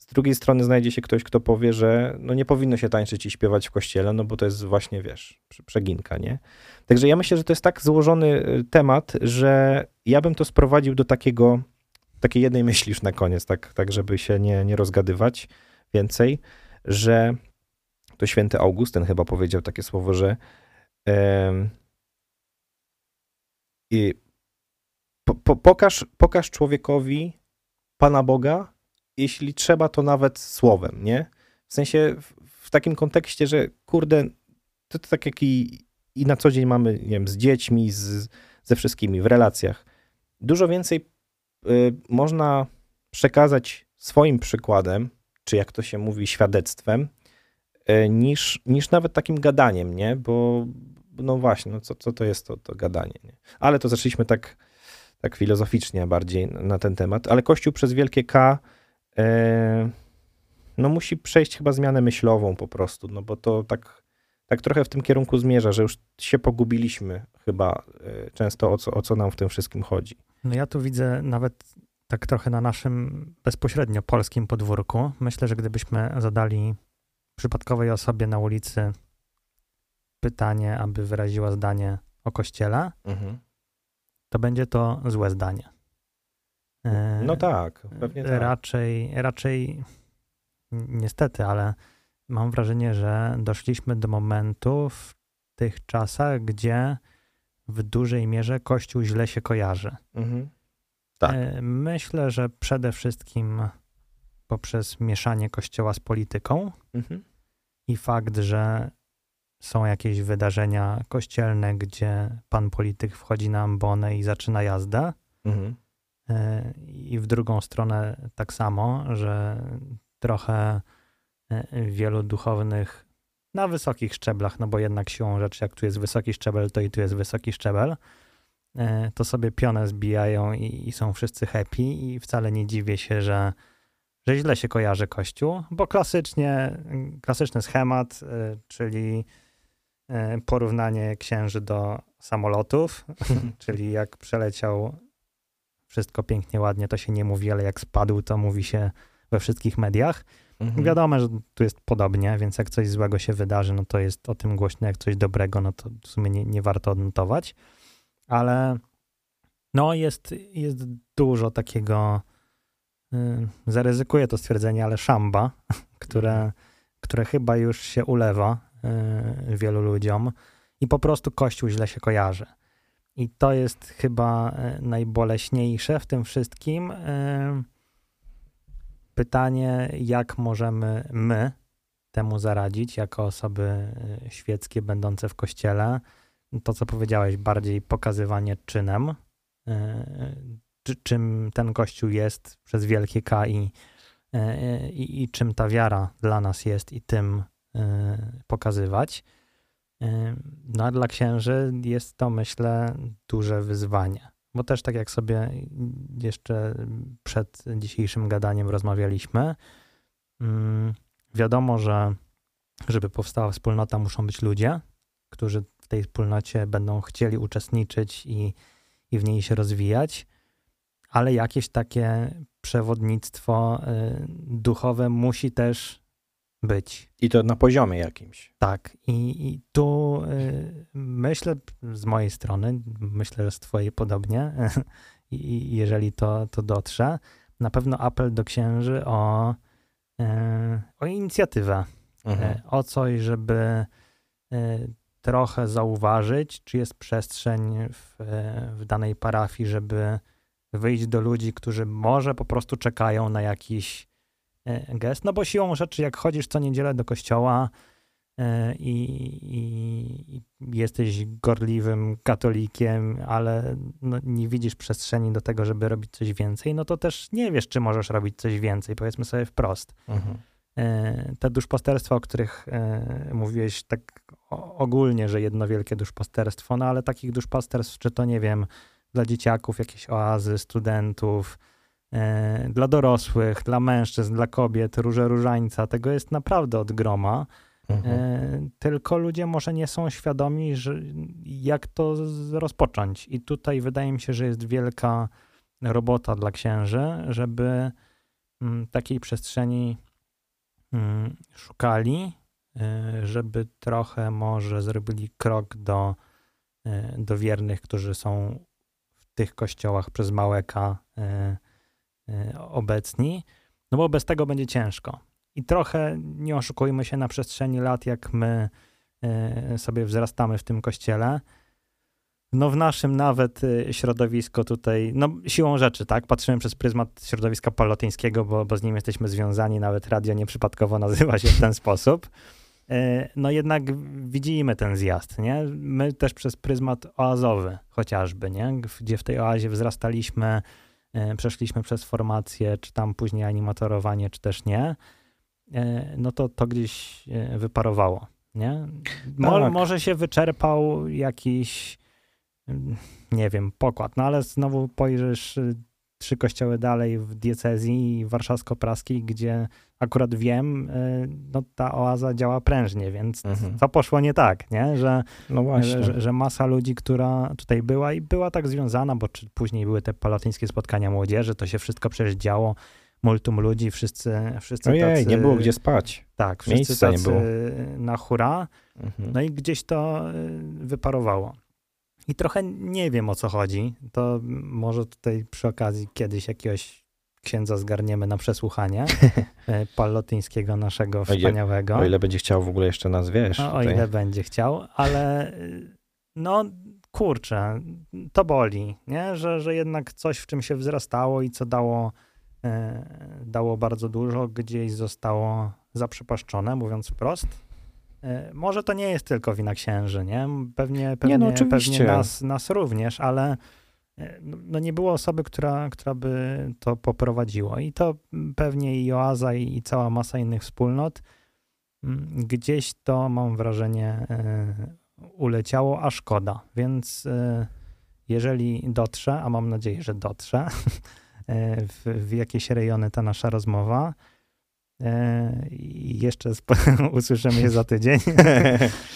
Z drugiej strony znajdzie się ktoś, kto powie, że no nie powinno się tańczyć i śpiewać w kościele, no bo to jest właśnie, wiesz, przeginka, nie? Także ja myślę, że to jest tak złożony y, temat, że ja bym to sprowadził do takiego takiej jednej myśli już na koniec, tak, tak żeby się nie, nie rozgadywać więcej, że to święty Augustyn chyba powiedział takie słowo, że i po, po, pokaż, pokaż człowiekowi Pana Boga, jeśli trzeba, to nawet słowem, nie? W sensie w, w takim kontekście, że kurde, to, to tak jak i, i na co dzień mamy, nie wiem, z dziećmi, z, ze wszystkimi, w relacjach. Dużo więcej Y, można przekazać swoim przykładem, czy jak to się mówi, świadectwem, y, niż, niż nawet takim gadaniem, nie? Bo no właśnie, no co, co to jest to, to gadanie, nie? Ale to zaczęliśmy tak, tak filozoficznie bardziej na ten temat, ale Kościół przez wielkie K no musi przejść chyba zmianę myślową po prostu, no bo to tak, tak trochę w tym kierunku zmierza, że już się pogubiliśmy chyba e, często o co, o co nam w tym wszystkim chodzi. No ja tu widzę nawet tak trochę na naszym bezpośrednio polskim podwórku. Myślę, że gdybyśmy zadali przypadkowej osobie na ulicy pytanie, aby wyraziła zdanie o kościele, mhm. to będzie to złe zdanie. E, no tak, pewnie tak. Raczej, raczej niestety, ale mam wrażenie, że doszliśmy do momentu w tych czasach, gdzie w dużej mierze Kościół źle się kojarzy. Mhm. Tak. E, myślę, że przede wszystkim poprzez mieszanie Kościoła z polityką mhm. i fakt, że są jakieś wydarzenia kościelne, gdzie pan polityk wchodzi na ambonę i zaczyna jazdę. Mhm. E, I w drugą stronę tak samo, że trochę e, wielu duchownych na wysokich szczeblach, no bo jednak siłą rzeczy, jak tu jest wysoki szczebel, to i tu jest wysoki szczebel, e, to sobie pionę zbijają i, i są wszyscy happy i wcale nie dziwię się, że, że źle się kojarzy Kościół, bo klasycznie, klasyczny schemat, czyli porównanie księży do samolotów, czyli jak przeleciał wszystko pięknie, ładnie, to się nie mówi, ale jak spadł, to mówi się we wszystkich mediach. Mhm. Wiadomo, że tu jest podobnie, więc jak coś złego się wydarzy, no to jest o tym głośno, jak coś dobrego, no to w sumie nie, nie warto odnotować, ale no jest, jest dużo takiego, y, zaryzykuję to stwierdzenie, ale szamba, które, które chyba już się ulewa y, wielu ludziom i po prostu Kościół źle się kojarzy. I to jest chyba y, najboleśniejsze w tym wszystkim. Y, Pytanie, jak możemy my temu zaradzić, jako osoby y, świeckie będące w kościele. To, co powiedziałeś, bardziej pokazywanie czynem, czy, czym ten kościół jest przez wielkie K i, i, i czym ta wiara dla nas jest, i tym pokazywać. No a dla księży jest to, myślę, duże wyzwanie. Bo też tak jak sobie jeszcze przed dzisiejszym gadaniem rozmawialiśmy, mm, wiadomo, że żeby powstała wspólnota, muszą być ludzie, którzy w tej wspólnocie będą chcieli uczestniczyć i, i w niej się rozwijać, ale jakieś takie przewodnictwo y, duchowe musi też być. I to na poziomie jakimś. Tak, i, i tu y, myślę z mojej strony, myślę, że z twojej podobnie, i jeżeli to, to dotrze, na pewno apel do księży o, y, o inicjatywę, Mhm. y, o coś, żeby y, trochę zauważyć, czy jest przestrzeń w, w danej parafii, żeby wyjść do ludzi, którzy może po prostu czekają na jakiś gest, no bo siłą rzeczy, jak chodzisz co niedzielę do kościoła e, i, i, jesteś gorliwym katolikiem, ale no, nie widzisz przestrzeni do tego, żeby robić coś więcej, no to też nie wiesz, czy możesz robić coś więcej, powiedzmy sobie wprost. Mhm. E, Te duszpasterstwa, o których e, mówiłeś tak ogólnie, że jedno wielkie duszpasterstwo, no ale takich duszpasterstw, czy to nie wiem, dla dzieciaków jakieś oazy, studentów, e, dla dorosłych, dla mężczyzn, dla kobiet, róże różańca, tego jest naprawdę od groma. Mhm. E, Tylko ludzie może nie są świadomi, że jak to rozpocząć. I tutaj wydaje mi się, że jest wielka robota dla księży, żeby mm, takiej przestrzeni mm, szukali, e, żeby trochę może zrobili krok do, e, do wiernych, którzy są w tych kościołach przez małeka e, e, obecni, no bo bez tego będzie ciężko. I trochę nie oszukujmy się na przestrzeni lat, jak my e, sobie wzrastamy w tym kościele. No w naszym nawet e, środowisko tutaj, no siłą rzeczy, tak, patrzymy przez pryzmat środowiska palotyńskiego, bo, bo z nim jesteśmy związani, nawet radio nieprzypadkowo nazywa się w ten sposób. E, No jednak widzimy ten zjazd, nie? My też przez pryzmat oazowy chociażby, nie? Gdzie w tej oazie wzrastaliśmy, e, przeszliśmy przez formację, czy tam później animatorowanie, czy też nie, e, no to to gdzieś e, wyparowało, nie? Mo, Tak. Może się wyczerpał jakiś, mm, nie wiem, pokład, no ale znowu pojrzysz trzy kościoły dalej w diecezji warszawsko-praskiej, gdzie akurat wiem, y, no ta oaza działa prężnie, więc Mhm. co poszło nie tak, nie? Że, No właśnie. że, że, masa ludzi, która tutaj była i była tak związana, bo czy później były te palotyńskie spotkania młodzieży, to się wszystko przecież działo, multum ludzi, wszyscy, wszyscy Ojej, tacy, nie było gdzie spać. tak, wszyscy miejsca nie tacy było. na hura, Mhm. no i gdzieś to y, wyparowało. I trochę nie wiem o co chodzi. To może tutaj przy okazji kiedyś jakiegoś księdza zgarniemy na przesłuchanie y, palotyńskiego naszego wspaniałego. O ile będzie chciał w ogóle jeszcze nas, wiesz. No, o ile będzie chciał, ale no kurczę, to boli, nie? Że, że jednak coś, w czym się wzrastało i co dało, e, dało bardzo dużo, gdzieś zostało zaprzepaszczone, mówiąc wprost. E, może to nie jest tylko wina księży, nie? Pewnie, pewnie, no oczywiście. pewnie nas, nas również, ale e, no, no nie było osoby, która, która by to poprowadziło. I to pewnie i Oaza, i, i cała masa innych wspólnot Mm, gdzieś to mam wrażenie e, uleciało, a szkoda. Więc jeżeli dotrze, a mam nadzieję, że dotrze w, w jakieś rejony ta nasza rozmowa, i jeszcze usłyszymy je za tydzień,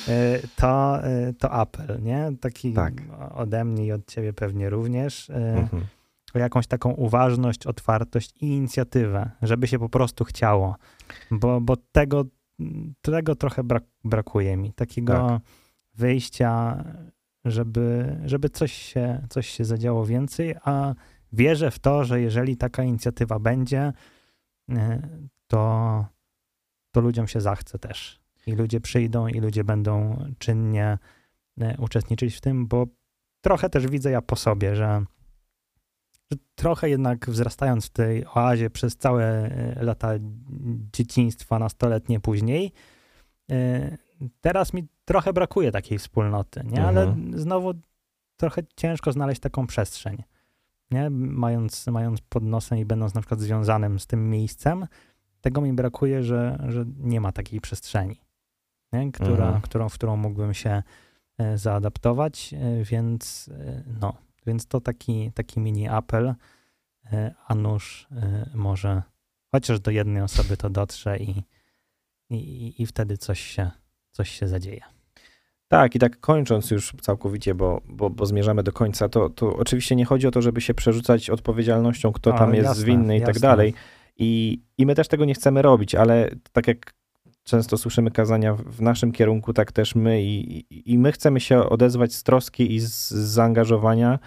e, to, e, to apel, nie? Taki Tak. ode mnie i od ciebie pewnie również, e, Mhm. jakąś taką uważność, otwartość i inicjatywę, żeby się po prostu chciało, bo, bo tego, tego trochę brak, brakuje mi, takiego Tak. wyjścia, żeby, żeby coś, się, coś się zadziało więcej, a wierzę w to, że jeżeli taka inicjatywa będzie, to, to ludziom się zachce też. I ludzie przyjdą, i ludzie będą czynnie e, uczestniczyć w tym, bo trochę też widzę ja po sobie, że, że trochę jednak wzrastając w tej oazie przez całe e, lata dzieciństwa, nastoletnie później, e, teraz mi trochę brakuje takiej wspólnoty, nie? Ale Mhm. znowu trochę ciężko znaleźć taką przestrzeń, nie? Mając, mając pod nosem i będąc na przykład związanym z tym miejscem, tego mi brakuje, że, że nie ma takiej przestrzeni, nie? Która, Mhm. którą, w którą mógłbym się e, zaadaptować, e, więc e, no, więc to taki, taki mini apel, a nuż e, może chociaż do jednej osoby to dotrze i, i, i wtedy coś się, coś się zadzieje. Tak, i tak kończąc już całkowicie, bo, bo, bo zmierzamy do końca, to, to oczywiście nie chodzi o to, żeby się przerzucać odpowiedzialnością, kto tam jest jasne, winny i tak jasne. dalej. I, I my też tego nie chcemy robić, ale tak jak często słyszymy kazania w- naszym kierunku, tak też my i, i- my chcemy się odezwać z troski i z, zaangażowania,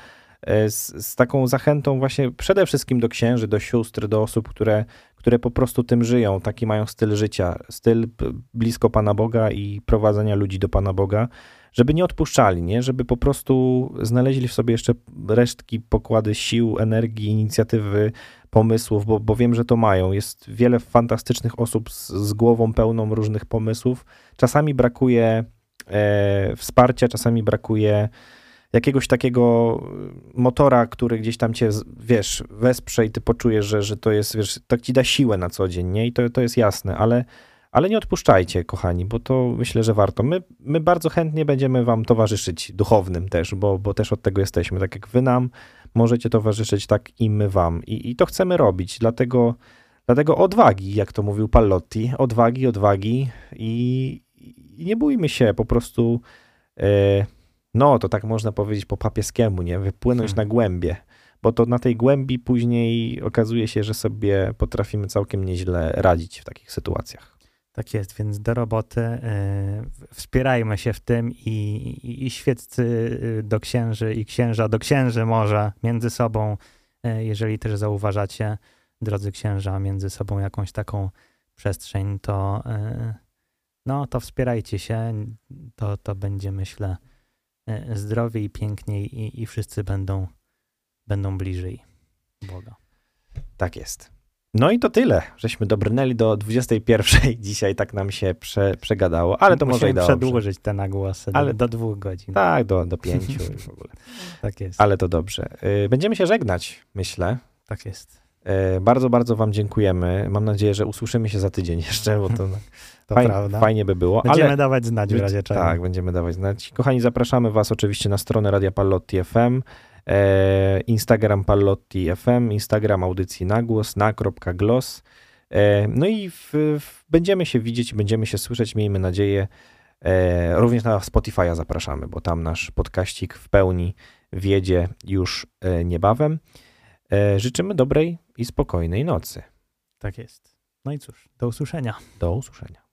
e, z, z taką zachętą właśnie przede wszystkim do księży, do sióstr, do osób, które, które po prostu tym żyją, taki mają styl życia, styl blisko Pana Boga i prowadzenia ludzi do Pana Boga, żeby nie odpuszczali, nie? żeby po prostu znaleźli w sobie jeszcze resztki, pokłady sił, energii, inicjatywy, pomysłów, bo, bo wiem, że to mają. Jest wiele fantastycznych osób z, z głową pełną różnych pomysłów. Czasami brakuje e, wsparcia, czasami brakuje jakiegoś takiego motora, który gdzieś tam cię, wiesz, wesprze i ty poczujesz, że, że to jest, wiesz, tak ci da siłę na co dzień, nie? I to, to jest jasne, ale, ale nie odpuszczajcie, kochani, bo to myślę, że warto. My, my bardzo chętnie będziemy wam towarzyszyć duchownym też, bo, bo też od tego jesteśmy. Tak jak wy nam możecie towarzyszyć, tak i my wam. I, i to chcemy robić, dlatego, dlatego odwagi, jak to mówił Pallotti, odwagi, odwagi i, i nie bójmy się po prostu, e, no to tak można powiedzieć po papieskiemu, nie? Wypłynąć Hmm. na głębie, bo to na tej głębi później okazuje się, że sobie potrafimy całkiem nieźle radzić w takich sytuacjach. Tak jest, więc do roboty w- wspierajmy się w tym i, i, i świeccy y, do księży i księża do księży może między sobą, y, jeżeli też zauważacie, drodzy księża, między sobą jakąś taką przestrzeń, to y, no to wspierajcie się, to, to będzie myślę zdrowiej piękniej i, i wszyscy będą, będą bliżej Boga. Tak jest. No i to tyle, żeśmy dobrnęli do 21. Dzisiaj tak nam się prze, przegadało, ale to może i dobrze. przedłużyć te nagłosy Ale- do, do dwóch godzin. Tak, do, do pięciu w ogóle. tak jest. Ale to dobrze. Y, Będziemy się żegnać, myślę. Tak jest. Y, Bardzo, bardzo wam dziękujemy. Mam nadzieję, że usłyszymy się za tydzień jeszcze, bo to, To fajnie, prawda. fajnie by było. Będziemy ale... dawać znać w razie czego. Tak, będziemy dawać znać. Kochani, zapraszamy Was oczywiście na stronę Radia Pallotti FM, Instagram Pallotti FM, Instagram audycji Nagłos, na.glos. E, no i w, w, będziemy się widzieć, będziemy się słyszeć, miejmy nadzieję. E, również na Spotify'a zapraszamy, bo tam nasz podkaścik w pełni wiedzie już e, niebawem. E, życzymy dobrej i spokojnej nocy. tak jest. No i cóż, do usłyszenia. Do usłyszenia.